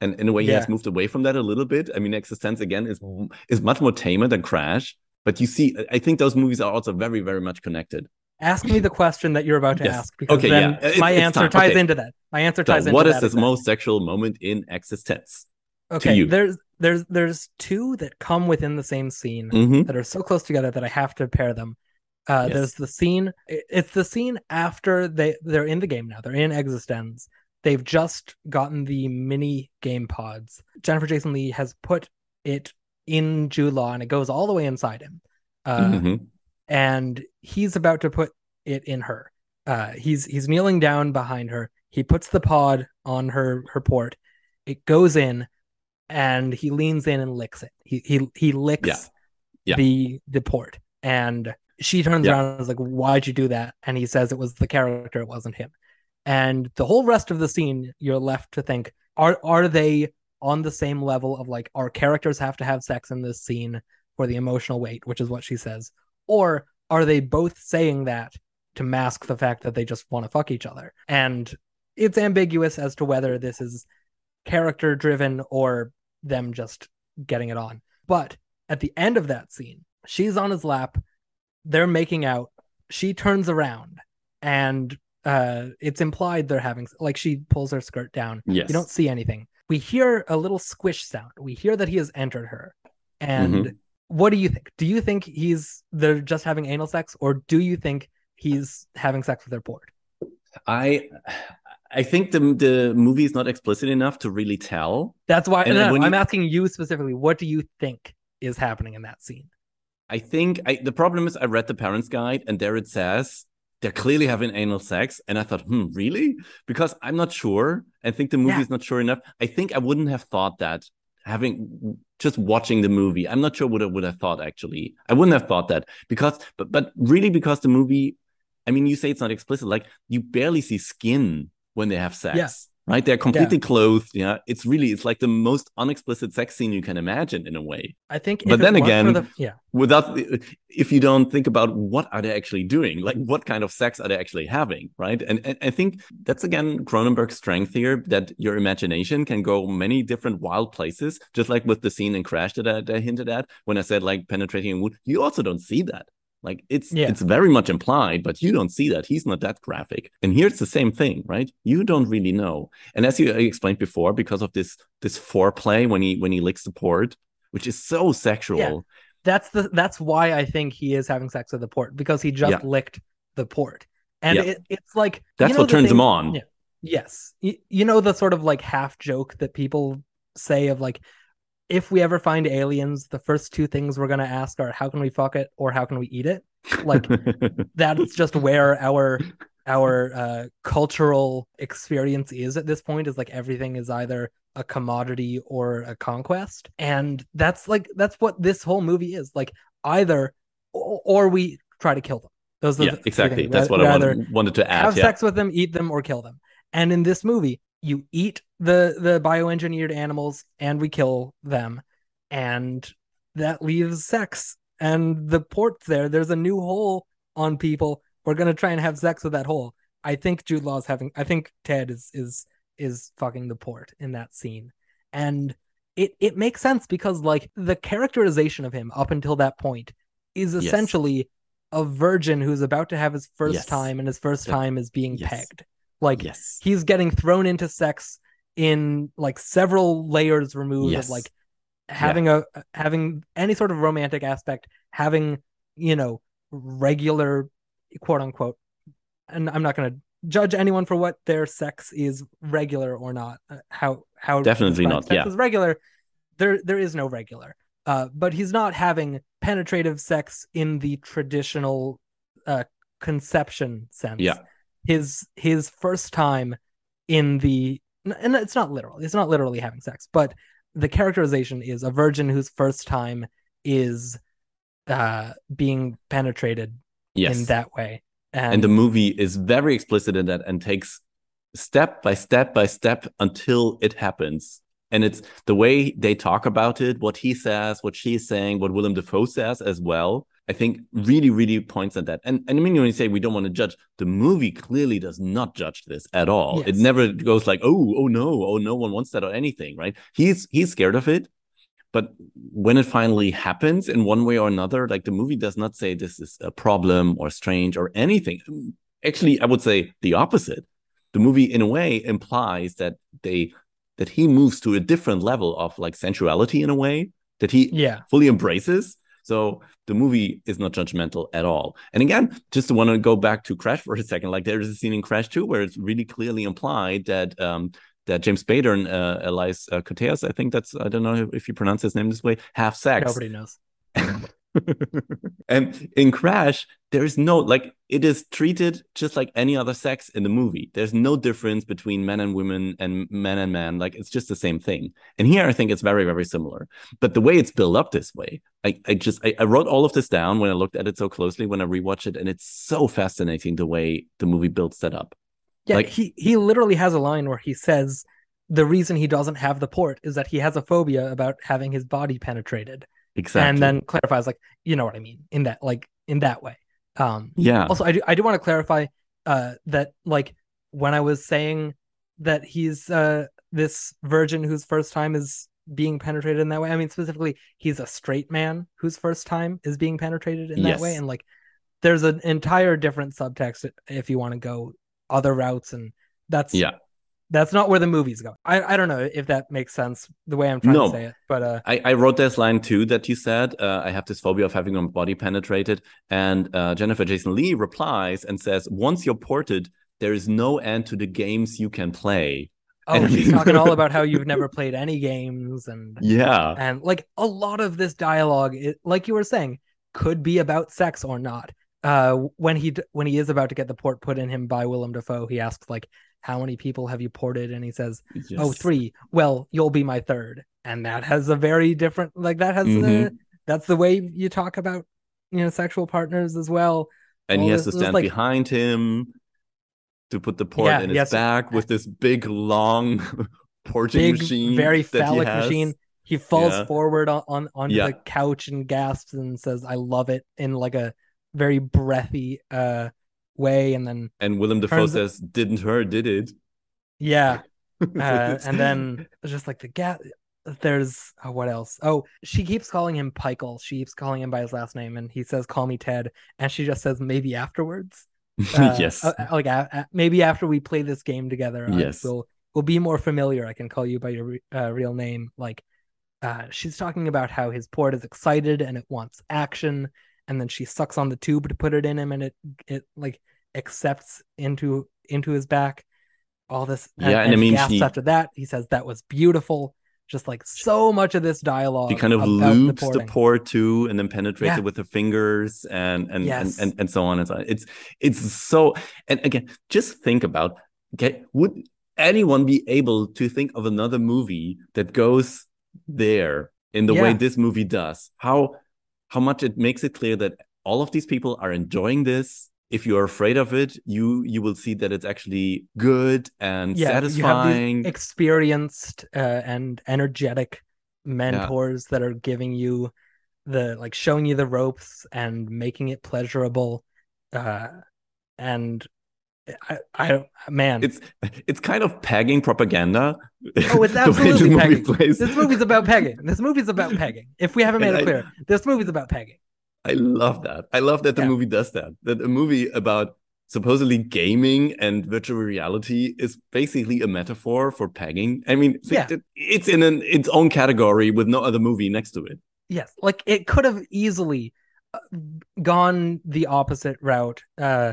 And in a way, he Yeah. has moved away from that a little bit. I mean, eXistenZ again is is much more tamer than Crash. But you see, I think those movies are also very, very much connected. ask me the question that you're about to Yes. ask because Okay, then yeah. My answer time. ties Okay. into that my answer So, ties into what is that this exactly. most sexual moment in eXistenZ? okay there's there's there's two that come within the same scene hmm that are so close together that I have to pair them. Uh, Yes. There's the scene. It's the scene after they they're in the game now. They're in eXistenZ. They've just gotten the mini game pods. Jennifer Jason Leigh has put it in Jude Law, and it goes all the way inside him. Uh, hmm and he's about to put it in her. Uh, he's he's kneeling down behind her. He puts the pod on her her port. It goes in, and he leans in and licks it. He he he licks Yeah. Yeah. the the port, and she turns Yeah. around and is like, "Why'd you do that?" And he says it was the character, it wasn't him. And the whole rest of the scene, you're left to think: Are are they on the same level of like our characters have to have sex in this scene for the emotional weight, which is what she says, or are they both saying that to mask the fact that they just want to fuck each other? And it's ambiguous as to whether this is character driven or them just getting it on. But at the end of that scene, she's on his lap, they're making out, she turns around and uh it's implied they're having like she pulls her skirt down. Yes. You don't see anything. We hear a little squish sound. We hear that he has entered her. And Mhm. what do you think? Do you think he's they're just having anal sex or do you think he's having sex with their port? I I think the the movie is not explicit enough to really tell. That's why no, no, I'm you- asking you specifically. What do you think is happening in that scene? I think I, the problem is I read the parents' guide and there it says they're clearly having anal sex, and I thought, hmm, really? Because I'm not sure. I think the movie Yeah. is not sure enough. I think I wouldn't have thought that having just watching the movie. I'm not sure what I would have thought actually. I wouldn't have thought that because, but but really because the movie. I mean, you say it's not explicit. Like you barely see skin when they have sex. Yeah. Right, they're completely clothed. Yeah, it's really it's like the most unexplicit sex scene you can imagine in a way. I think, But then again, the, yeah, without if you don't think about what are they actually doing like what kind of sex are they actually having right? And, and i think that's again cronenberg's strength here that your imagination can go many different wild places just like with the scene in crash that i, that I hinted at when i said like penetrating in wood you also don't see that like it's Yeah. it's very much implied but you don't see that he's not that graphic and here it's the same thing right you don't really know and as you explained before because of this this foreplay when he when he licks the port which is so sexual Yeah. that's the that's why I think he is having sex with the port because he just Yeah. licked the port, and it, it's like That's you know what turns him on. Yeah. Yes, you, you know the sort of like half joke that people say of like, if we ever find aliens, the first two things we're gonna ask are how can we fuck it or how can we eat it. Like that's just where our our uh, cultural experience is at this point. Is like everything is either a commodity or a conquest, and that's like that's what this whole movie is. Like either or, or we try to kill them. Those are yeah, exactly. That's what I wanted, wanted to add. have Yeah. sex with them, eat them, or kill them. And in this movie, you eat the the bioengineered animals and we kill them, and that leaves sex. And the port's there. There's a new hole on people. We're gonna try and have sex with that hole. I think Jude Law's having. I think Ted is is is fucking the port in that scene, and it it makes sense because like the characterization of him up until that point is Yes. essentially a virgin who's about to have his first Yes. time, and his first That- time is being yes. pegged. Like yes. he's getting thrown into sex in like several layers removed Yes. of like having a having any sort of romantic aspect, having you know regular quote unquote. And I'm not going to judge anyone for what their sex is regular or not. uh, How how Definitely not, sex yeah. as regular. There there is no regular. Uh, but he's not having penetrative sex in the traditional uh, conception sense. Yeah. His his first time in the and it's not literal. It's not literally having sex, but the characterization is a virgin whose first time is uh being penetrated Yes. in that way. And, and the movie is very explicit in that and takes step by step by step until it happens. And it's the way they talk about it, what he says, what she's saying, what Willem Dafoe says as well. I think really, really points at that. And, and I mean, when you say we don't want to judge, the movie clearly does not judge this at all. It never goes like, oh, oh no, oh no one wants that or anything, right? He's he's scared of it. But when it finally happens in one way or another, like the movie does not say this is a problem or strange or anything. Actually, I would say the opposite. The movie, in a way, implies that they that he moves to a different level of like sensuality in a way that he yeah, fully embraces. So the movie is not judgmental at all. And again, just to want to go back to Crash for a second, like there is a scene in Crash 2 where it's really clearly implied that um that James Spader and uh, Elias uh, Koteas, I think that's I don't know if you pronounce his name this way, have sex. nobody knows. and in Crash, there is no like it is treated just like any other sex in the movie. There's no difference between men and women and men and man. Like it's just the same thing. And here I think it's very, very similar. But the way it's built up this way, I, I just I, I wrote all of this down when I looked at it so closely when I rewatch it, and it's so fascinating the way the movie builds that up. Yeah, Like- he he literally has a line where he says the reason he doesn't have the port is that he has a phobia about having his body penetrated, Exactly. and then clarifies like you know what I mean in that like in that way. Um, yeah. also i do i do want to clarify uh that like when i was saying that he's uh this virgin whose first time is being penetrated in that way. I mean, specifically, he's a straight man whose first time is being penetrated in that way, and like, there's an entire different subtext if you want to go other routes, and that's Yeah. That's not where the movies go. I I don't know if that makes sense the way I'm trying No. to say it, but uh, I, I wrote this line too that you said. Uh, I have this phobia of having my body penetrated. And uh, Jennifer Jason Leigh replies and says, Once you're ported, there is no end to the games you can play. oh, And she's talking all about how you've never played any games and Yeah. and like a lot of this dialogue it, like you were saying could be about sex or not uh when he when he is about to get the port put in him by willem dafoe he asks like how many people have you ported and he says oh Yes. three well you'll be my third and that has a very different like that has Mhm. that's the way you talk about you know sexual partners as well And he all has to this- this, stand like- behind him to put the port Yeah, in his yes. back with this big, long porting big machine. very that he phallic has. machine he falls Yeah. forward on, on onto Yeah. the couch and gasps and says i love it in like a very breathy uh way and then And Willem Dafoe says, Didn't hurt, did it? yeah uh, and then just like the gas there's oh, what else oh she keeps calling him Pikul she keeps calling him by his last name and he says call me ted and she just says maybe afterwards Uh, yes. uh, like a- a- maybe after we play this game together Yes. will we'll be more familiar i can call you by your re- uh, real name like uh she's talking about how his port is excited and it wants action and then she sucks on the tube to put it in him and it it like accepts into into his back all this Yeah, and I he mean, gasps she- after that he says that was beautiful just like so much of this dialogue She kind of loops the, porting. port too, and then penetrates Yeah. it with her fingers, and and, Yes. and and and so on and so on. It's it's so. And again, just think about. Okay, would anyone be able to think of another movie that goes there in the way this movie does? How how much it makes it clear that all of these people are enjoying this. If you are afraid of it, you you will see that it's actually good and yeah, satisfying. You have these experienced uh, and energetic mentors that are giving you the like showing you the ropes and making it pleasurable. Uh, and I, I, man, it's it's kind of pegging propaganda. oh, it's the way the absolutely movie pegging. plays. This movie's about pegging. This movie's about pegging. If we haven't made And it I- clear, this movie's about pegging. I love that. I love that the Yeah. movie does that. That a movie about supposedly gaming and virtual reality is basically a metaphor for pegging. I mean, Yeah. it- it's in an its own category with no other movie next to it. Yes, like it could have easily uh, gone the opposite route uh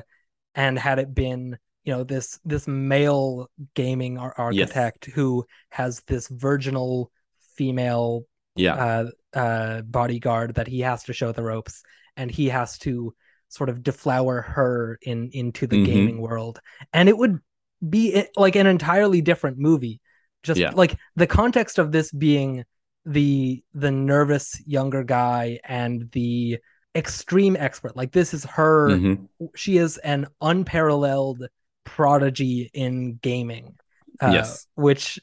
and had it been you know this this male gaming ar- architect who has this virginal female Yeah. uh uh bodyguard that he has to show the ropes and he has to sort of deflower her in into the Mhm. gaming world and it would be like an entirely different movie just Yeah. like the context of this being the the nervous younger guy and the extreme expert like this is her Mhm. she is an unparalleled prodigy in gaming uh, Yes. which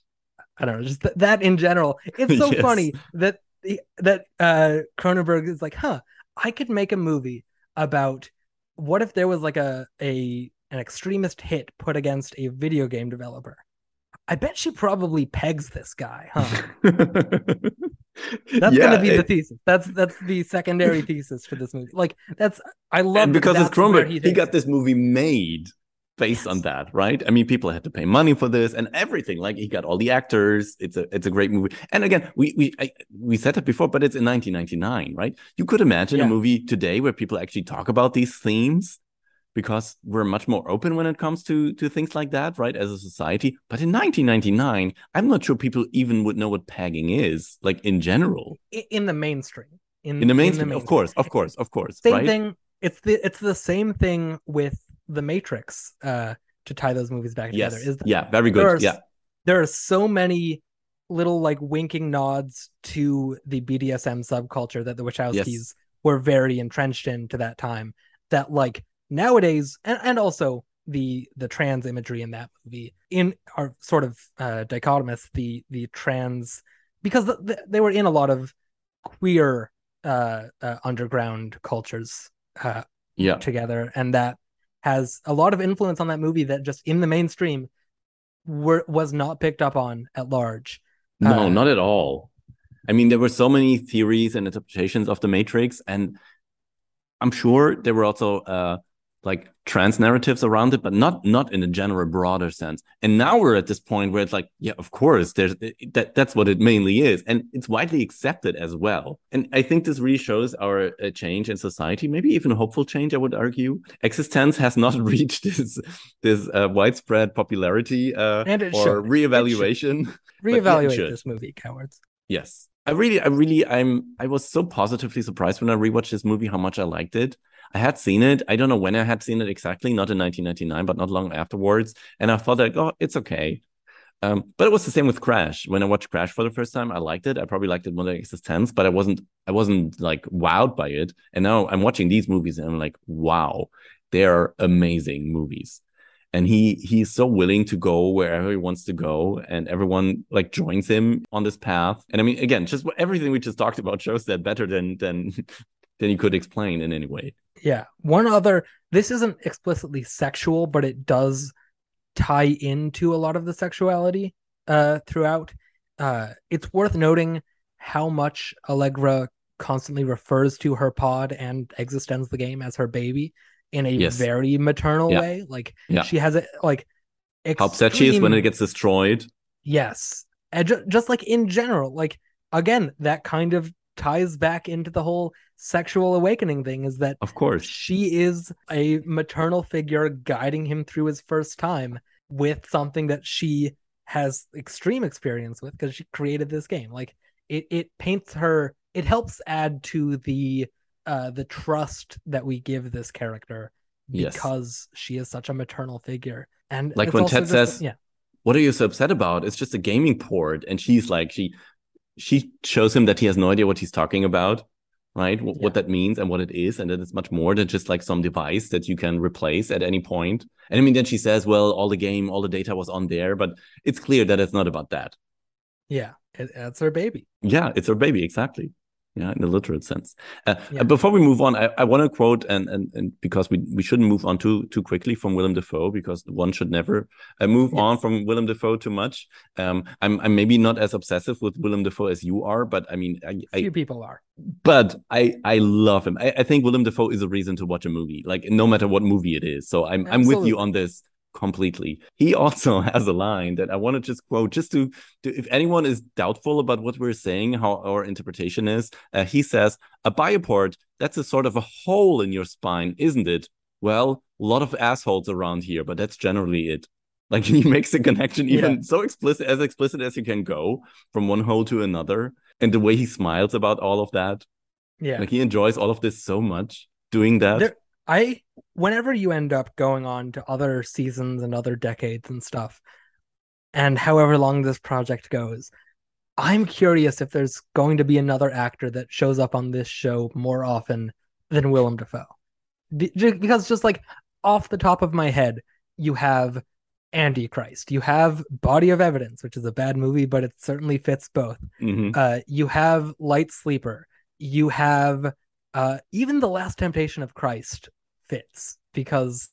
i don't know just th- that in general it's so Yes. funny that that uh cronenberg is like huh i could make a movie about what if there was like a a an extremist hit put against a video game developer i bet she probably pegs this guy huh that's Yeah, gonna be the thesis that's that's the secondary thesis for this movie like that's i love because it's Cronenberg, he, takes got this movie made based on that, right? I mean, people had to pay money for this and everything. Like he got all the actors. It's a it's a great movie. And again, we we I, we said it before, but it's in 1999, right? You could imagine Yeah. a movie today where people actually talk about these themes because we're much more open when it comes to to things like that, right? As a society. But in 1999, I'm not sure people even would know what pegging is, like in general. In the mainstream in, In the mainstream, of course, of course, of course, same right? thing it's the it's the same thing with the matrix uh to tie those movies back Yes. together is that yeah, very there are, good. Yeah. there are so many little like winking nods to the bdsm subculture that the wachowskis were very entrenched in to that time that like nowadays and, and also the the trans imagery in that movie in are sort of uh dichotomous the the trans because th- th- they were in a lot of queer uh, uh underground cultures uh Yeah. together and that has a lot of influence on that movie that just in the mainstream were was not picked up on at large. No, Uh, not at all. I mean, there were so many theories and interpretations of the Matrix, and I'm sure there were also uh, like trans narratives around it, but not not in a general broader sense. And now we're at this point where it's like, yeah, of course, there's that that's what it mainly is, and it's widely accepted as well. And I think this really shows our uh, change in society, maybe even hopeful change. I would argue, eXistenZ has not reached this this uh, widespread popularity uh, And it or should. Reevaluation. yeah, it Reevaluate should. this movie, cowards. Yes. I really, I really, I'm, I was so positively surprised when I rewatched this movie how much I liked it. I had seen it. I don't know when I had seen it exactly, not in 1999, but not long afterwards. And I thought like, oh, it's okay. Um, but it was the same with Crash. When I watched Crash for the first time, I liked it. I probably liked it more than eXistenZ, but I wasn't, I wasn't like wowed by it. And now I'm watching these movies and I'm like, wow, they're amazing movies and he he's so willing to go wherever he wants to go and everyone like joins him on this path and i mean again just everything we just talked about shows that better than than than you could explain in any way Yeah. One other this isn't explicitly sexual, but it does tie into a lot of the sexuality uh throughout. Uh it's worth noting how much Allegra constantly refers to her pod and eXistenZ the game as her baby in a Yes. very maternal Yeah. way. Like Yeah. she has it like how upset she is when it gets destroyed Yes. And ju- just like in general, like again, that kind of ties back into the whole sexual awakening thing is that of course she is a maternal figure guiding him through his first time with something that she has extreme experience with because she created this game. Like it it paints her it helps add to the uh the trust that we give this character Yes. because she is such a maternal figure. And Like it's when also Ted just- says- yeah. what are you so upset about it's just a gaming port and she's like she she shows him that he has no idea what he's talking about right Wh- Yeah. what that means and what it is and that it's much more than just like some device that you can replace at any point and i mean then she says well all the game all the data was on there but it's clear that it's not about that Yeah, it, that's her baby. yeah it's her baby exactly yeah in the literal sense uh, Yeah. uh, before we move on i, I want to quote and, and and because we we shouldn't move on too too quickly from willem dafoe because one should never uh, move on from willem dafoe too much um i'm i'm maybe not as obsessive with willem dafoe as you are but i mean i, I Few people are. but I I love him. I, I think Willem Dafoe is a reason to watch a movie, like no matter what movie it is. So I'm I'm with you on this completely. He also has a line that I want to just quote, just to, to if anyone is doubtful about what we're saying, how our interpretation is. Uh, he says, "A bioport that's a sort of a hole in your spine, isn't it? Well, a lot of assholes around here, but that's generally it." Like he makes the connection even Yeah. so explicit as explicit as you can go from one hole to another, and the way he smiles about all of that. Yeah. Like he enjoys all of this so much doing that. There- I whenever you end up going on to other seasons and other decades and stuff, and however long this project goes, I'm curious if there's going to be another actor that shows up on this show more often than Willem Dafoe. Because just like off the top of my head, you have Antichrist, you have Body of Evidence, which is a bad movie, but it certainly fits both. Mhm. Uh, you have Light Sleeper. You have uh, even the Last Temptation of Christ fits because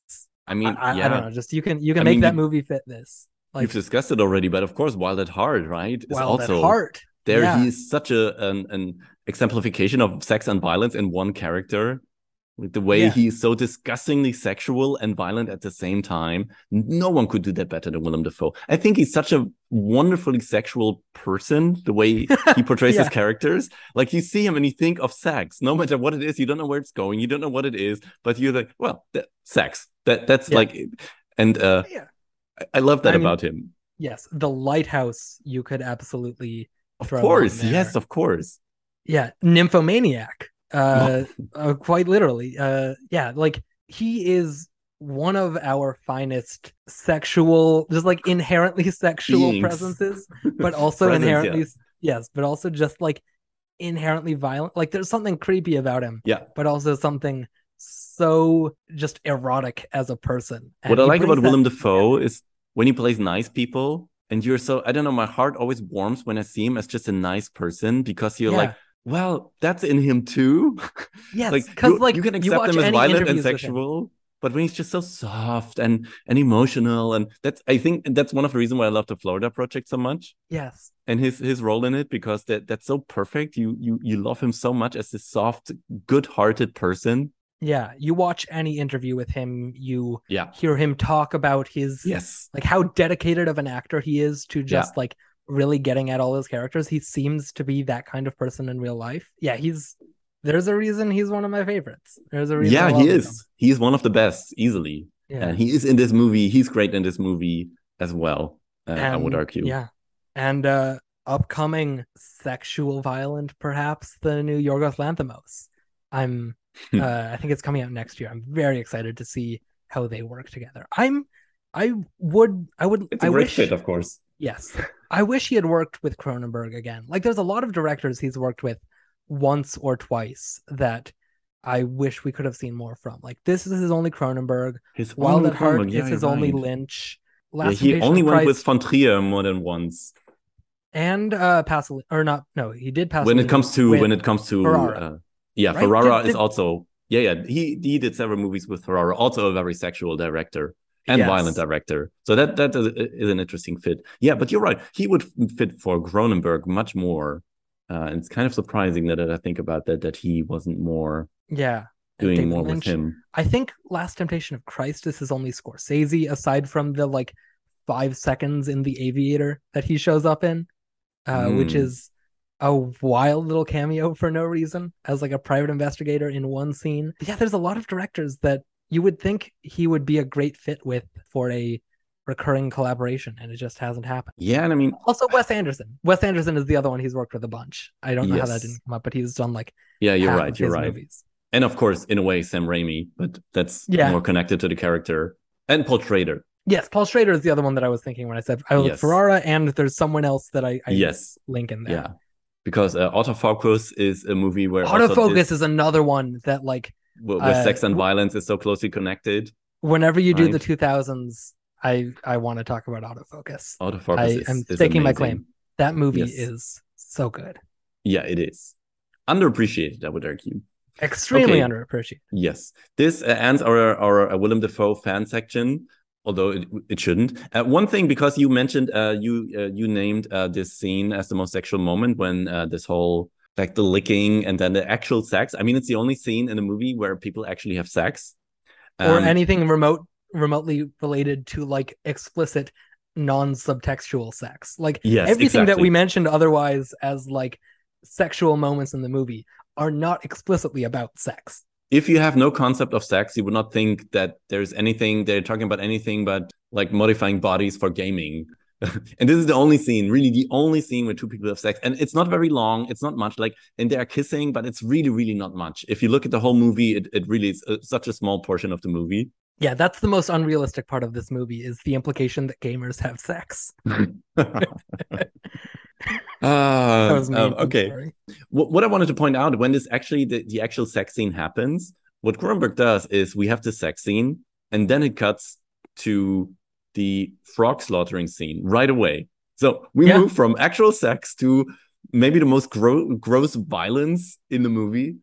I mean, I, yeah, I don't know. Just you can you can I make mean, that movie fit this. Like you've discussed it already, but of course, Wild at Heart, right? Is Wild also at Heart. there. Yeah. He's such a an, an exemplification of sex and violence in one character. The way Yeah. he's so disgustingly sexual and violent at the same time, no one could do that better than Willem Dafoe. I think he's such a wonderfully sexual person. The way he portrays his characters, like you see him and you think of sex, no matter what it is. You don't know where it's going. You don't know what it is, but you're like, well, that, sex. That that's Yeah. like, and uh, Yeah. I, I love that I mean, about him. Yes, the Lighthouse. You could absolutely Of course, yes, of course. yeah, nymphomaniac. Uh, uh, quite literally. Uh, yeah, like he is one of our finest sexual, just like inherently sexual Beings. presences, but also Presence, yeah. inherently yes, but also just like inherently violent. Like there's something creepy about him. Yeah. but also something so just erotic as a person. And what I like about that- Willem Dafoe is when he plays nice people, and you're so I don't know, my heart always warms when I see him as just a nice person because you're Yeah. like, well, that's in him too. Yes, like because you, like you can you accept watch him as violent and interviews with him. sexual. but when he's just so soft and and emotional and that's i think that's one of the reasons why i love the florida project so much Yes. and his his role in it because that that's so perfect you you you love him so much as this soft good-hearted person Yeah. You watch any interview with him, you yeah hear him talk about his yes like how dedicated of an actor he is to just like really getting at all his characters. He seems to be that kind of person in real life. Yeah, he's there's a reason he's one of my favorites. There's a reason. Yeah he him. is he's one of the best easily Yeah. and he is in this movie he's great in this movie as well uh, i would argue Yeah. And uh upcoming sexual violent, perhaps the new Yorgos Lanthimos. I'm Hmm. uh I think it's coming out next year. I'm very excited to see how they work together. I'm I would I would it's a I great wish fit of course Yes. I wish he had worked with Cronenberg again. Like there's a lot of directors he's worked with once or twice that I wish we could have seen more from. Like this is his only Cronenberg. his Wild at Heart yeah, is his you're only right. Lynch. yeah, he only went with von Trier more than once and uh Pasolini or not no, he did pass. when it comes to when it comes to Ferrara. uh, yeah Right? ferrara Did- is did- also yeah yeah he he did several movies with ferrara also a very sexual director and Yes. violent director so that that is, an interesting fit yeah but you're right he would fit for cronenberg much more uh, and it's kind of surprising that i think about that that he wasn't more Yeah. doing David more Lynch. with him I think Last Temptation of Christ is his only Scorsese, aside from the like five seconds in The Aviator that he shows up in, uh, which Mm. is a wild little cameo for no reason as like a private investigator in one scene. Yeah, there's a lot of directors that you would think he would be a great fit with for a recurring collaboration, and it just hasn't happened. yeah and i mean Also, Wes Anderson. Wes Anderson is the other one he's worked with a bunch. I don't know how that didn't come up, but he's done like yeah you're right you're right movies. and of course in a way sam raimi but that's Yeah. more connected to the character and paul schrader Yes, Paul Schrader is the other one that I was thinking when I said I was Yes. Ferrara, and there's someone else that I, I yes link in there. yeah because uh, autofocus is a movie where Autofocus this- is another one that like where, where uh, sex and violence is so closely connected. whenever you do the 2000s, I I want to talk about autofocus. Autofocus I is, am is staking my claim. That movie Yes. is so good, Yeah, it is underappreciated. I would argue. extremely Okay. underappreciated. Yes, this uh, ends our our uh, Willem Dafoe fan section. Although it, it shouldn't. Uh, one thing, because you mentioned, uh, you uh, you named uh, this scene as the most sexual moment when uh, this whole like the licking and then the actual sex. I mean, it's the only scene in the movie where people actually have sex. or Um, anything remote remotely related to like explicit non-subtextual sex. Like Yes, everything that we mentioned otherwise as like sexual moments in the movie are not explicitly about sex. if you have no concept of sex, you would not think that there's anything they're talking about anything but like modifying bodies for gaming. and this is the only scene, really the only scene where two people have sex. And it's not very long, it's not much. Like, and they are kissing, but it's really, really not much. If you look at the whole movie, it, it really is uh, such a small portion of the movie. Yeah, that's the most unrealistic part of this movie is the implication that gamers have sex. That was me. um, okay. what, what I wanted to point out when this actually the, the actual sex scene happens, what Cronenberg does is we have the sex scene and then it cuts to the frog slaughtering scene right away. So we Yeah. move from actual sex to maybe the most gro- gross violence in the movie.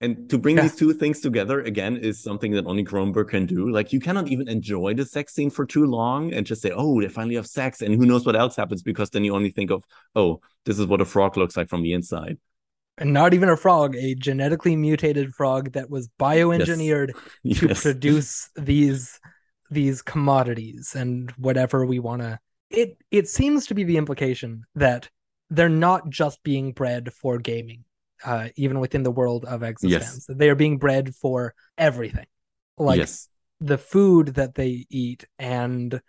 And to bring Yeah. these two things together again is something that only Cronenberg can do. Like you cannot even enjoy the sex scene for too long and just say, "Oh, they finally have sex," and who knows what else happens because then you only think of, "Oh, this is what a frog looks like from the inside." And not even a frog, a genetically mutated frog that was bioengineered to Yes. produce these these commodities and whatever we want to it it seems to be the implication that they're not just being bred for gaming uh even within the world of eXistenZ that they are being bred for everything like yes. the food that they eat and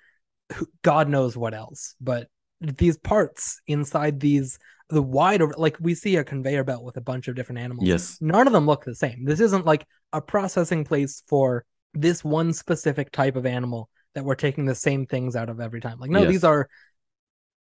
god knows what else but these parts inside these the wide over like we see a conveyor belt with a bunch of different animals Yes. none of them look the same. This isn't like a processing place for this one specific type of animal that we're taking the same things out of every time. Like, no, Yes. these are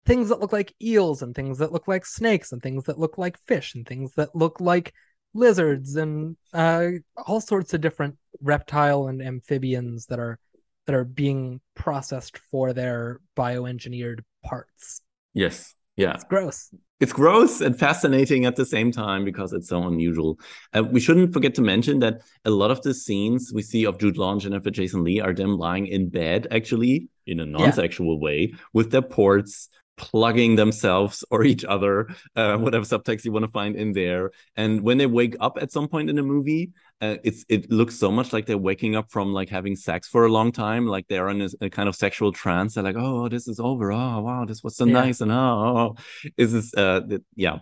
things that look like eels and things that look like snakes and things that look like fish and things that look like lizards and uh, all sorts of different reptile and amphibians that are that are being processed for their bioengineered parts. Yes. Yeah. It's gross. It's gross and fascinating at the same time because it's so unusual. Uh, we shouldn't forget to mention that a lot of the scenes we see of Jude Law and Jennifer Jason Leigh are them lying in bed, actually, in a non sexual way, with their ports plugging themselves or each other, uh, whatever subtext you want to find in there. And when they wake up at some point in the movie, uh, it's it looks so much like they're waking up from like having sex for a long time, like they're in a, a kind of sexual trance. They're like, "Oh, this is over. Oh, wow, this was so yeah. nice." And oh, oh, oh. is this? Uh, yeah,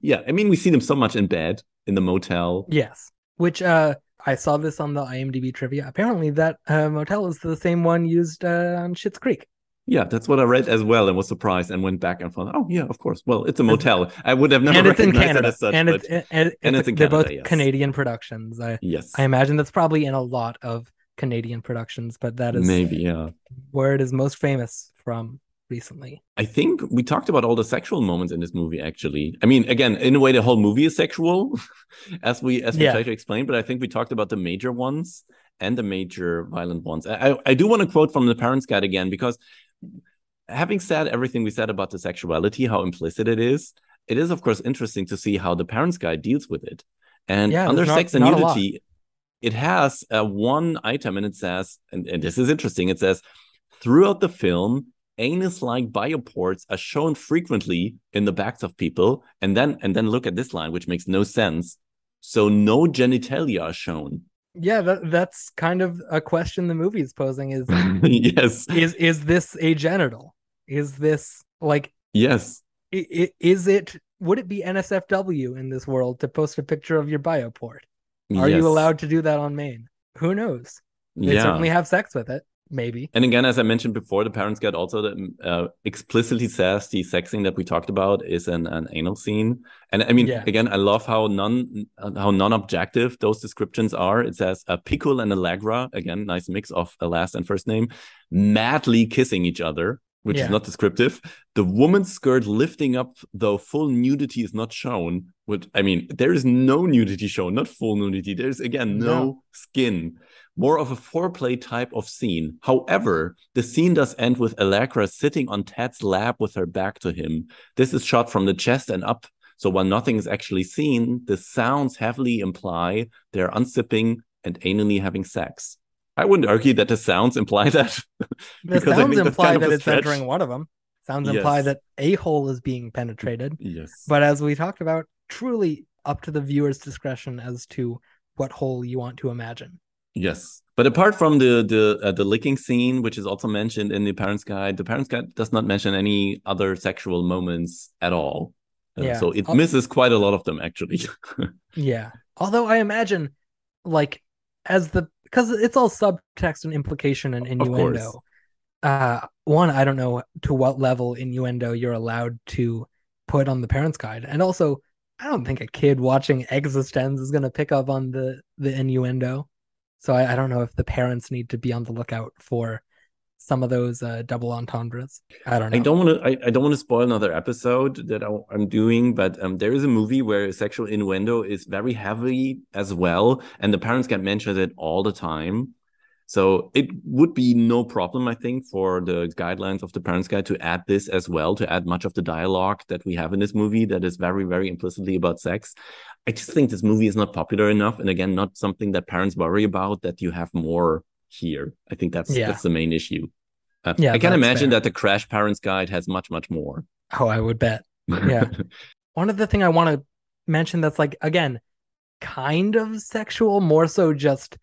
yeah. I mean, we see them so much in bed in the motel. Yes, which uh, I saw this on the IMDb trivia. Apparently, that uh, motel is the same one used uh, on Schitt's Creek. Yeah, that's what I read as well, and was surprised, and went back and thought, "Oh yeah, of course. Well, it's a motel. I would have never and it's in Canada, it as such, and, but, it's, and, and, and it's, it's in they're Canada, both yes. Canadian productions. I yes, I imagine that's probably in a lot of Canadian productions, but that is maybe yeah where it is most famous from recently. I think we talked about all the sexual moments in this movie. Actually, I mean, again, in a way, the whole movie is sexual, as we as we Yeah. try to explain. But I think we talked about the major ones and the major violent ones. I I, I do want to quote from the Parents Guide again because having said everything we said about the sexuality, how implicit it is, it is of course interesting to see how the Parents Guide deals with it. And Yeah, under not- sex and not a lot. nudity, it has uh, one item, and it says, and, and this is interesting. It says throughout the film, anus-like bioports are shown frequently in the backs of people, and then and then look at this line, which makes no sense. So no genitalia are shown. Yeah, that, that's kind of a question the movie is posing: is yes, is is this a genital? Is this like yes, is it? Would it be NSFW in this world to post a picture of your bioport? Are yes. you allowed to do that on Maine? Who knows? They Yeah. certainly have sex with it. Maybe. And again, as I mentioned before, the Parents get also uh, explicitly says the sex scene that we talked about is an, an anal scene. And I mean, Yeah. again, I love how non how non objective those descriptions are. It says uh, Pikul and Allegra, again, nice mix of a last and first name, madly kissing each other, which Yeah. is not descriptive. The woman's skirt lifting up, though full nudity is not shown. Which I mean, there is no nudity shown, not full nudity. There's again no, No. skin more of a foreplay type of scene. However, the scene does end with Allegra sitting on Ted's lap with her back to him. This is shot from the chest and up. So while nothing is actually seen, the sounds heavily imply they're unzipping and anally having sex. I wouldn't argue that the sounds imply that. The sounds imply that it's stretch. entering one of them. Sounds imply Yes. that a hole is being penetrated. Yes. But as we talked about, truly up to the viewer's discretion as to what hole you want to imagine. Yes, but apart from the the uh, the licking scene, which is also mentioned in the Parents Guide, the Parents Guide does not mention any other sexual moments at all. Uh, Yeah. so it I'll- misses quite a lot of them actually. Yeah. Although I imagine, like, as the because it's all subtext and implication and innuendo. Uh, one, I don't know to what level innuendo you're allowed to put on the parents' guide, and also, I don't think a kid watching eXistenZ is going to pick up on the the innuendo. So I, I don't know if the parents need to be on the lookout for some of those uh, double entendres. I don't know. I don't want to. I, I don't want to spoil another episode that I, I'm doing, but um, there is a movie where sexual innuendo is very heavy as well, and the parents get mentioned it all the time. So it would be no problem, I think, for the guidelines of the parents' guide to add this as well, to add much of the dialogue that we have in this movie that is very, very implicitly about sex. I just think this movie is not popular enough, and again, not something that parents worry about. That you have more here. I think that's Yeah. that's the main issue. Uh, Yeah, I can imagine fair. that the Crash Parents Guide has much, much more. Oh, I would bet. Yeah. One of the thing I want to mention that's like again, kind of sexual, more so just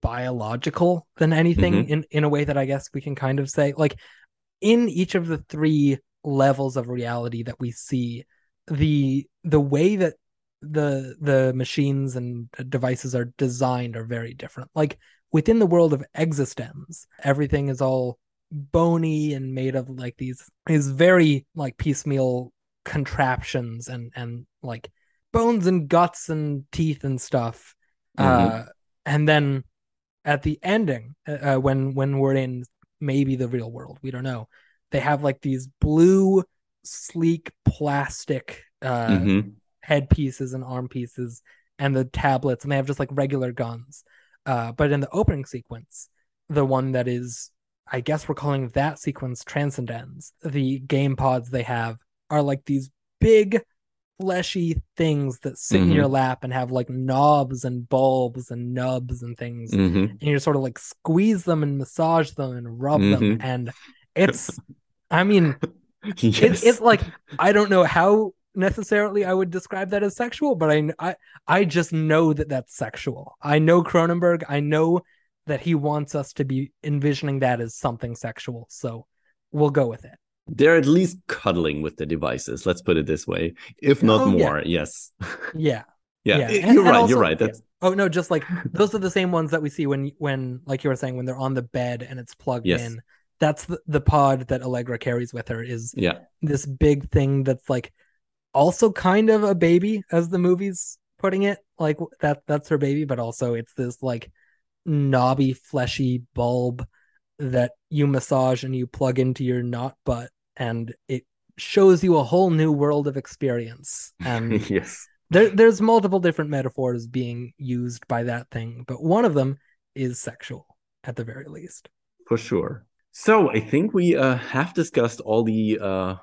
biological than anything Mhm. in in a way that I guess we can kind of say. Like in each of the three levels of reality that we see the the way that the the machines and devices are designed are very different. Like within the world of eXistenZ everything is all bony and made of like these is very like piecemeal contraptions and and like bones and guts and teeth and stuff. Uh and then at the ending uh, uh, when when we're in maybe the real world we don't know they have like these blue sleek plastic uh Mhm. headpieces and arm pieces and the tablets and they have just like regular guns uh but in the opening sequence the one that is i guess we're calling that sequence tranCendenZ the game pods they have are like these big fleshy things that sit in Mhm. your lap and have like knobs and bulbs and nubs and things hmm and you sort of like squeeze them and massage them and rub them Mhm. and it's i mean yes. it, it's like i don't know how necessarily i would describe that as sexual but I, I i just know that that's sexual i know cronenberg i know that he wants us to be envisioning that as something sexual so we'll go with it they're at least cuddling with the devices. Let's put it this way, if not Oh, yeah. more. Yes. yeah Yeah, Yeah, eh, and- you're right. also- you're right. yeah. That's oh no just like those are the same ones that we see when when like you were saying when they're on the bed and it's plugged Yes. in that's the, the pod that allegra carries with her is yeah, this big thing that's like also kind of a baby as the movie's putting it like that that's her baby but also it's this like knobby fleshy bulb that you massage and you plug into your knot butt and it shows you a whole new world of experience and yes. there, there's multiple different metaphors being used by that thing but one of them is sexual at the very least for sure. So I think we uh, have discussed all the uh,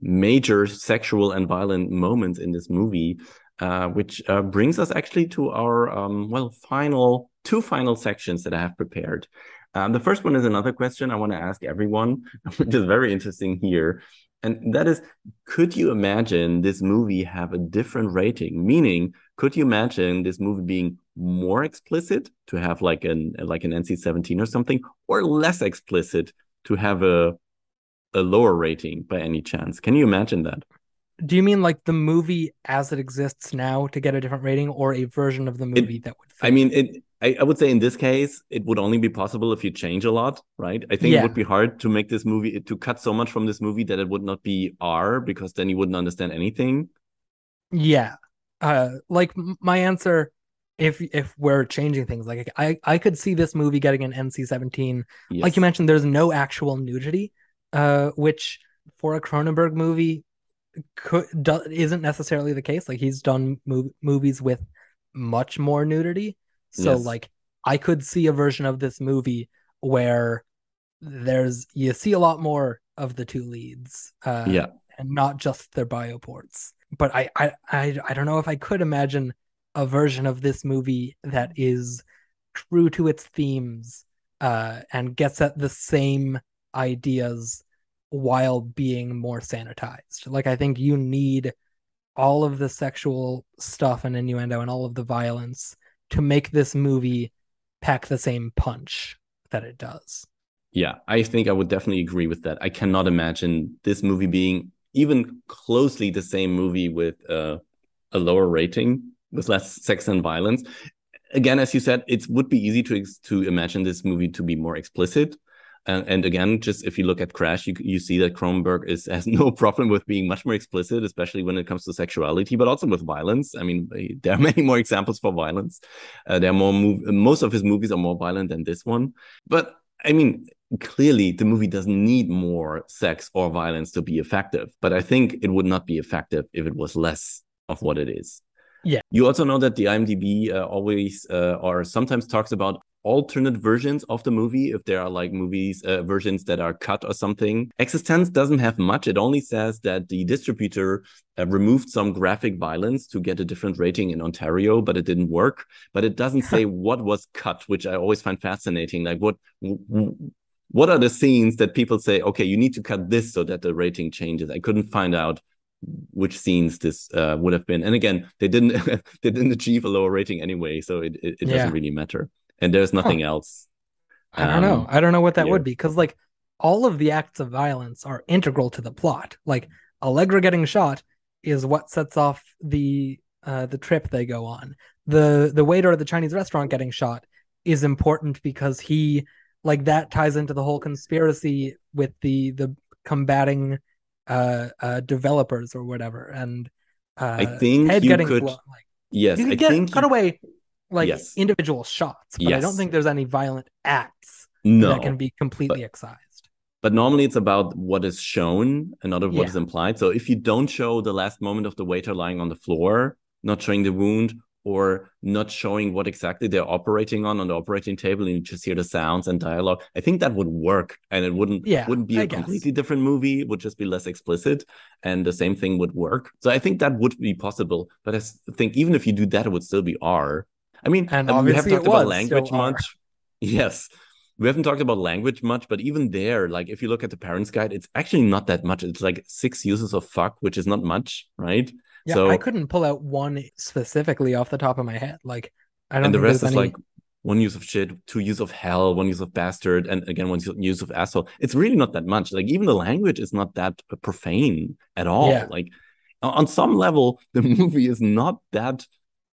major sexual and violent moments in this movie, uh, which uh, brings us actually to our um, well final two final sections that I have prepared. Um, the first one is another question I want to ask everyone, which is very interesting here. And that is, could you imagine this movie have a different rating? Meaning, could you imagine this movie being more explicit to have like an like an NC-17 or something, or less explicit to have a a lower rating by any chance? Can you imagine that? do you mean like the movie as it exists now to get a different rating or a version of the movie that would fit? I mean, it. I, I would say in this case, it would only be possible if you change a lot, right? I think Yeah. it would be hard to make this movie to cut so much from this movie that it would not be R because then you wouldn't understand anything. Yeah. Uh like my answer if if we're changing things like I I could see this movie getting an NC-17. Yes. Like you mentioned there's no actual nudity uh which for a Cronenberg movie could do, isn't necessarily the case. Like he's done mov- movies with much more nudity. So Yes. like I could see a version of this movie where there's you see a lot more of the two leads. Uh Yeah. and not just their bioports. But I, I, I, I don't know if I could imagine a version of this movie that is true to its themes uh, and gets at the same ideas while being more sanitized. Like I think you need all of the sexual stuff and innuendo and all of the violence to make this movie pack the same punch that it does. Yeah, I think I would definitely agree with that. I cannot imagine this movie being even closely the same movie with uh, a lower rating, with less sex and violence. Again, as you said, it would be easy to to imagine this movie to be more explicit. And, and again, just if you look at Crash, you you see that Cronenberg is has no problem with being much more explicit, especially when it comes to sexuality, but also with violence. I mean, there are many more examples for violence. Uh, there are more mov- most of his movies are more violent than this one. But I mean, clearly the movie doesn't need more sex or violence to be effective. But I think it would not be effective if it was less of what it is. Yeah. You also know that the IMDb uh, always uh, or sometimes talks about alternate versions of the movie if there are like movies uh, versions that are cut or something. eXistenZ doesn't have much. It only says that the distributor uh, removed some graphic violence to get a different rating in Ontario, but it didn't work. But it doesn't say what was cut, which I always find fascinating. Like what what are the scenes that people say, okay, you need to cut this so that the rating changes? I couldn't find out which scenes this uh, would have been. And again, they didn't they didn't achieve a lower rating anyway, so it it, it Yeah. doesn't really matter. And there's nothing else. I don't know. Um, I don't know what that here. would be because like all of the acts of violence are integral to the plot. Like Allegra getting shot is what sets off the uh the trip they go on. The the waiter at the Chinese restaurant getting shot is important because he like that ties into the whole conspiracy with the the combating uh uh developers or whatever and uh I think head you getting could- blown, like Yes, you I can get think cut away like Yes. individual shots, but I don't think there's any violent acts no, that can be completely excised. but normally it's about what is shown and not of what Yeah. is implied. So if you don't show the last moment of the waiter lying on the floor, not showing the wound, or not showing what exactly they're operating on on the operating table and you just hear the sounds and dialogue i think that would work and it wouldn't Yeah, wouldn't be a I guess. completely different movie it would just be less explicit and the same thing would work so i think that would be possible but i think even if you do that it would still be r i mean And um, we have talked about language much yes we haven't talked about language much but even there like if you look at the parents guide it's actually not that much it's like six uses of fuck which is not much right Yeah, so I couldn't pull out one specifically off the top of my head. Like I don't and the rest is any... like one use of shit, two use of hell, one use of bastard, and again one use of asshole. It's really not that much. Like even the language is not that profane at all. Yeah. Like on some level, the movie is not that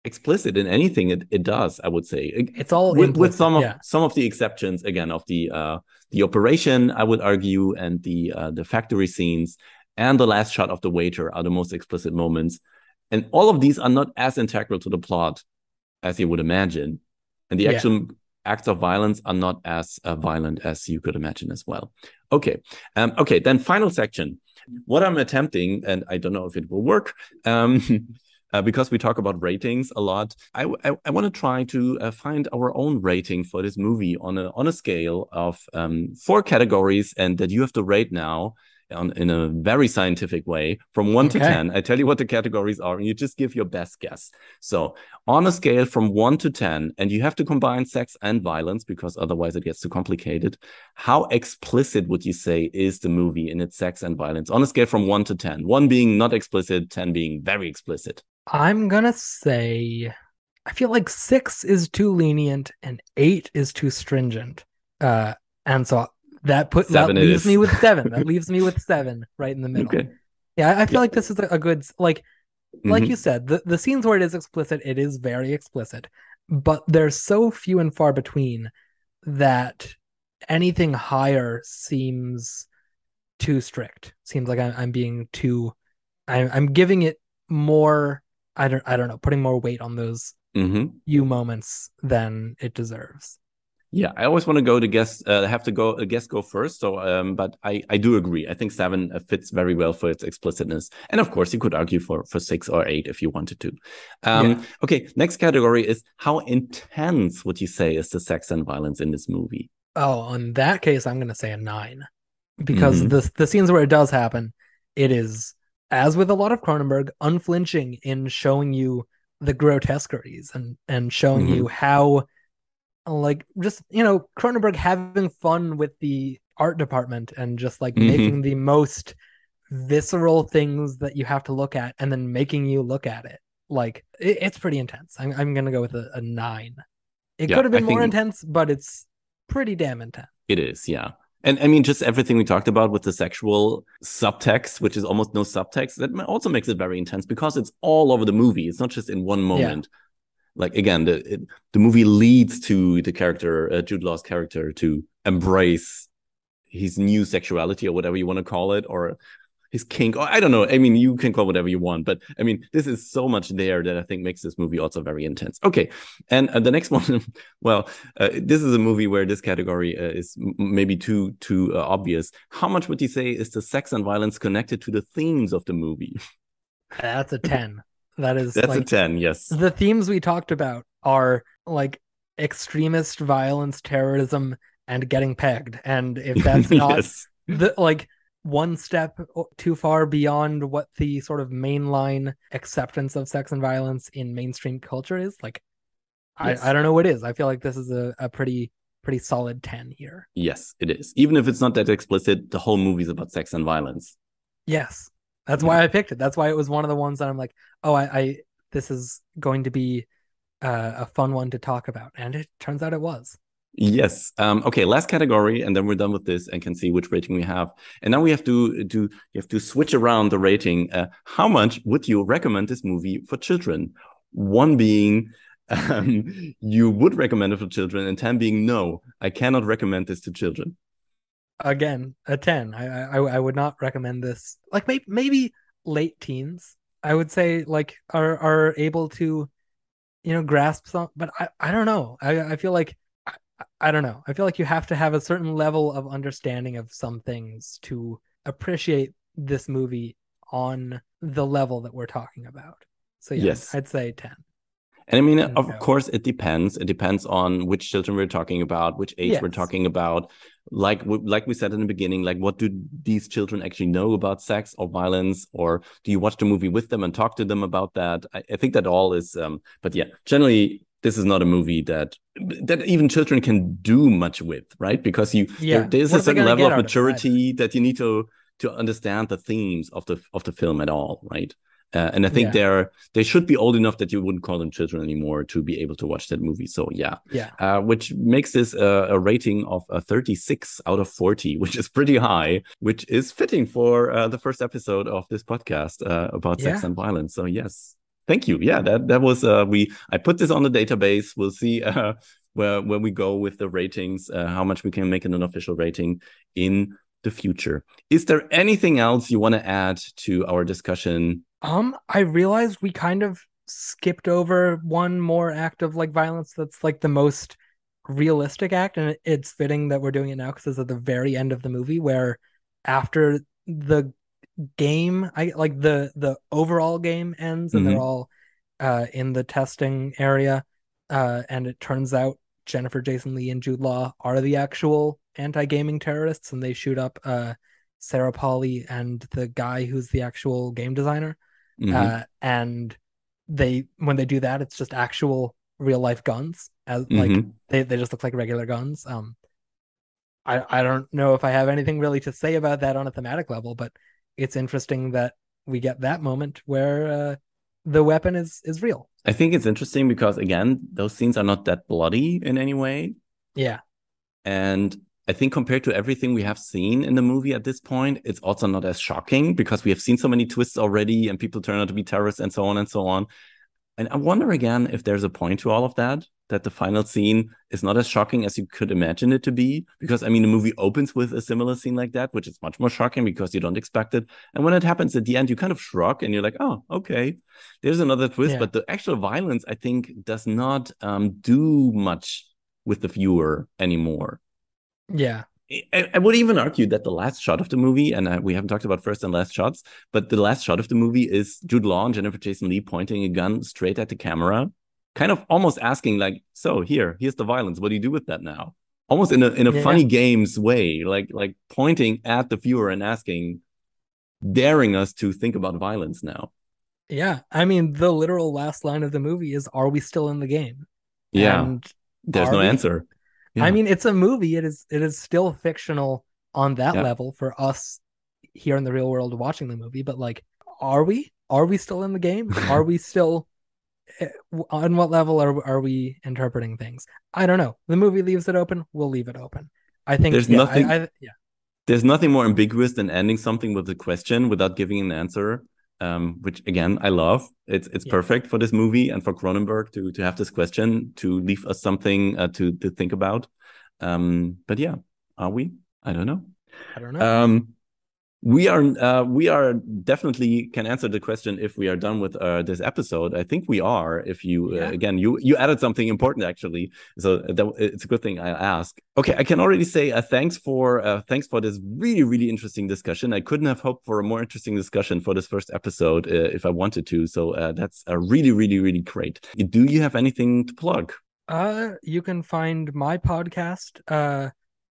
explicit in anything it, it does. I would say it's all with, with some of yeah. some of the exceptions again of the uh the operation i would argue and the uh the factory scenes and the last shot of the waiter are the most explicit moments and all of these are not as integral to the plot as you would imagine and the Yeah. actual acts of violence are not as uh, violent as you could imagine as well okay um okay then final section what i'm attempting and i don't know if it will work um uh, because we talk about ratings a lot, I, I, I want to try to uh, find our own rating for this movie on a on a scale of um, four categories, and that you have to rate now on, in a very scientific way from one to ten. I tell you what the categories are, and you just give your best guess. So on a scale from one to ten, and you have to combine sex and violence because otherwise it gets too complicated. How explicit would you say is the movie in its sex and violence on a scale from one to ten? One being not explicit, ten being very explicit. I'm gonna say I feel like six is too lenient and eight is too stringent. Uh and so that put Seven that leaves is. me with seven. that leaves me with seven right in the middle. Okay. Yeah, I feel Yeah. like this is a, good like like Mhm. you said, the, the scenes where it is explicit, it is very explicit. But there's so few and far between that anything higher seems too strict. Seems like I'm, I'm being too I'm I'm giving it more I don't I don't know, putting more weight on those hmm few moments than it deserves. Yeah, I always want to go to guess. Uh, have to go. A guess go first. So, um, but I I do agree. I think seven uh, fits very well for its explicitness, and of course, you could argue for for six or eight if you wanted to. Um, Yeah. Okay, next category is how intense would you say is the sex and violence in this movie? Oh, in that case, I'm gonna say a nine. Because Mhm. the the scenes where it does happen, it is as with a lot of Cronenberg, unflinching in showing you the grotesqueries and and showing Mhm. you how like just you know Cronenberg having fun with the art department and just like Mhm. making the most visceral things that you have to look at and then making you look at it like it, it's pretty intense i'm, I'm gonna go with a, a nine it Yeah, could have been I more intense but it's pretty damn intense It is, yeah. And I mean, just everything we talked about with the sexual subtext, which is almost no subtext, that also makes it very intense because it's all over the movie. It's not just in one moment. Like again, the it, the movie leads to the character, uh, Jude Law's character, to embrace his new sexuality or whatever you want to call it, or his kink. Or I don't know. I mean, you can call whatever you want, but I mean, this is so much there that I think makes this movie also very intense. Okay, and uh, the next one, well, uh, this is a movie where this category uh, is m- maybe too too uh, obvious. How much would you say is the sex and violence connected to the themes of the movie? that's a 10 that is That's a ten. Yes. the themes we talked about are like extremist violence terrorism and getting pegged and if that's not yes. the like one step too far beyond what the sort of mainline acceptance of sex and violence in mainstream culture is like Yes. I, I don't know what is. I feel like this is a, a pretty pretty solid 10 here. Yes, it is. Even if it's not that explicit, the whole movie is about sex and violence. yes. That's why i picked it. That's why it was one of the ones that i'm like oh i, I this is going to be uh, a fun one to talk about. And it turns out it was Yes. Um, okay. Last category, and then we're done with this and can see which rating we have. And now we have to do. You have to switch around the rating. Uh, how much would you recommend this movie for children? One being um, you would recommend it for children, and ten being no, I cannot recommend this to children. again a 10 I, I i would not recommend this like maybe maybe late teens i would say like are are able to you know grasp some but i i don't know i i feel like I, don't know i feel like you have to have a certain level of understanding of some things to appreciate this movie on the level that we're talking about so yeah Yes. i'd say 10 And I mean, And, of course, it depends. It depends on which children we're talking about, which age we're talking about. Like like we said in the beginning, like what do these children actually know about sex or violence, or do you watch the movie with them and talk to them about that? I, I think that all is. Um, but yeah, generally, this is not a movie that that even children can do much with, right? Because you Yeah. there, there's What a certain level of out of maturity that you need to to understand the themes of the of the film at all, right? Uh, and I think Yeah. they're they should be old enough that you wouldn't call them children anymore to be able to watch that movie. So yeah, Yeah. uh, which makes this uh, a rating of a 36 out of 40, which is pretty high, which is fitting for uh, the first episode of this podcast uh, about sex and violence. So yes, thank you. Yeah, that that was uh, we. I put this on the database. We'll see uh, where where we go with the ratings, uh, how much we can make an official rating in the future. Is there anything else you want to add to our discussion? Um, I realized we kind of skipped over one more act of like violence that's like the most realistic act, and it's fitting that we're doing it now because it's at the very end of the movie where after the game, I like the the overall game ends and Mhm. they're all uh in the testing area, uh, and it turns out Jennifer Jason Leigh and Jude Law are the actual anti-gaming terrorists, and they shoot up uh Sarah Polley and the guy who's the actual game designer Mhm. uh, and they when they do that it's just actual real life guns as like Mhm. they, they just look like regular guns um i i don't know if i have anything really to say about that on a thematic level but it's interesting that we get that moment where uh, the weapon is is real I think it's interesting because again, those scenes are not that bloody in any way. yeah And I think compared to everything we have seen in the movie at this point, it's also not as shocking because we have seen so many twists already and people turn out to be terrorists and so on and so on. And I wonder again if there's a point to all of that, that the final scene is not as shocking as you could imagine it to be. Because I mean, the movie opens with a similar scene like that, which is much more shocking because you don't expect it. And when it happens at the end, you kind of shrug and you're like, oh, okay, there's another twist. Yeah. But the actual violence, I think, does not um, do much with the viewer anymore. yeah I, I would even argue that the last shot of the movie, and uh, we haven't talked about first and last shots, but the last shot of the movie is Jude Law and Jennifer Jason Leigh pointing a gun straight at the camera, kind of almost asking like, "So here, here's the violence. What do you do with that now?" Almost in a in a Yeah. funny games way, like like pointing at the viewer and asking, daring us to think about violence now. yeah i mean the literal last line of the movie is are we still in the game Yeah, and there's no we? answer. Yeah. I mean, it's a movie. It is it is still fictional on that Yeah. level for us here in the real world watching the movie. But like, are we? Are we still in the game? Are we still? eh, On what level are are we interpreting things? I don't know. The movie leaves it open. We'll leave it open. I think There's yeah, nothing- I, I, yeah, there's nothing more ambiguous than ending something with a question without giving an answer. Um, which again I love. It's it's Yeah. perfect for this movie and for Cronenberg to to have this question to leave us something uh, to to think about. Um, but yeah, are we? I don't know. I don't know. Um, we are uh, we are definitely can answer the question if we are done with uh, this episode. I think we are. If you Yeah. uh, again you you added something important actually, so that, it's a good thing I ask. Okay, I can already say uh, thanks for uh, thanks for this really really interesting discussion. I couldn't have hoped for a more interesting discussion for this first episode uh, if I wanted to. So uh, that's uh, really really really great. Do you have anything to plug? Uh, you can find my podcast.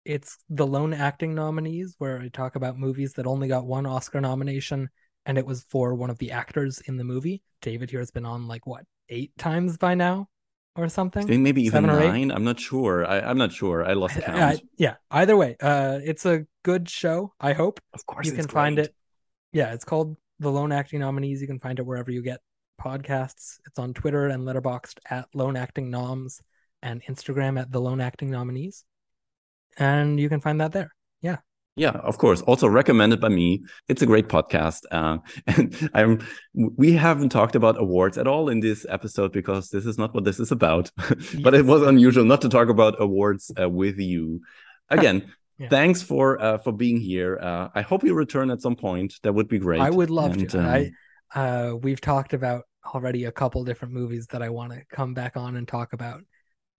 It's the Lone Acting Nominees, where I talk about movies that only got one Oscar nomination, and it was for one of the actors in the movie. David here has been on like what eight times by now, or I something. think maybe even or eight? nine. I'm not sure. I, I'm not sure. I lost count. yeah. Either way, uh, it's a good show. I hope of course, you can find it. Yeah, it's called the Lone Acting Nominees. You can find it wherever you get podcasts. It's on Twitter and Letterboxd at Lone Acting Noms and Instagram at the Lone Acting Nominees. And you can find that there. Yeah, Yeah, of course. Also recommended by me. It's a great podcast. Uh, and I'm we haven't talked about awards at all in this episode because this is not what this is about. but it was unusual not to talk about awards uh, with you. Again, Yeah. thanks for uh, for being here. Uh, I hope you return at some point. That would be great. I would love And, to. um, I uh we've talked about already a couple different movies that I want to come back on and talk about.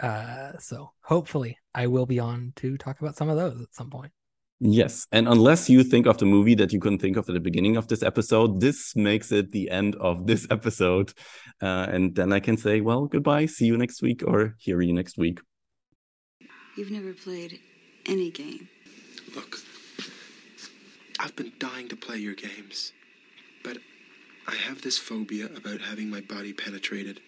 Uh so hopefully I will be on to talk about some of those at some point. Yes. And unless you think of the movie that you couldn't think of at the beginning of this episode, this makes it the end of this episode. Uh, and then I can say, well, goodbye. See you next week or hear you next week. You've never played any game. Look, I've been dying to play your games, but I have this phobia about having my body penetrated.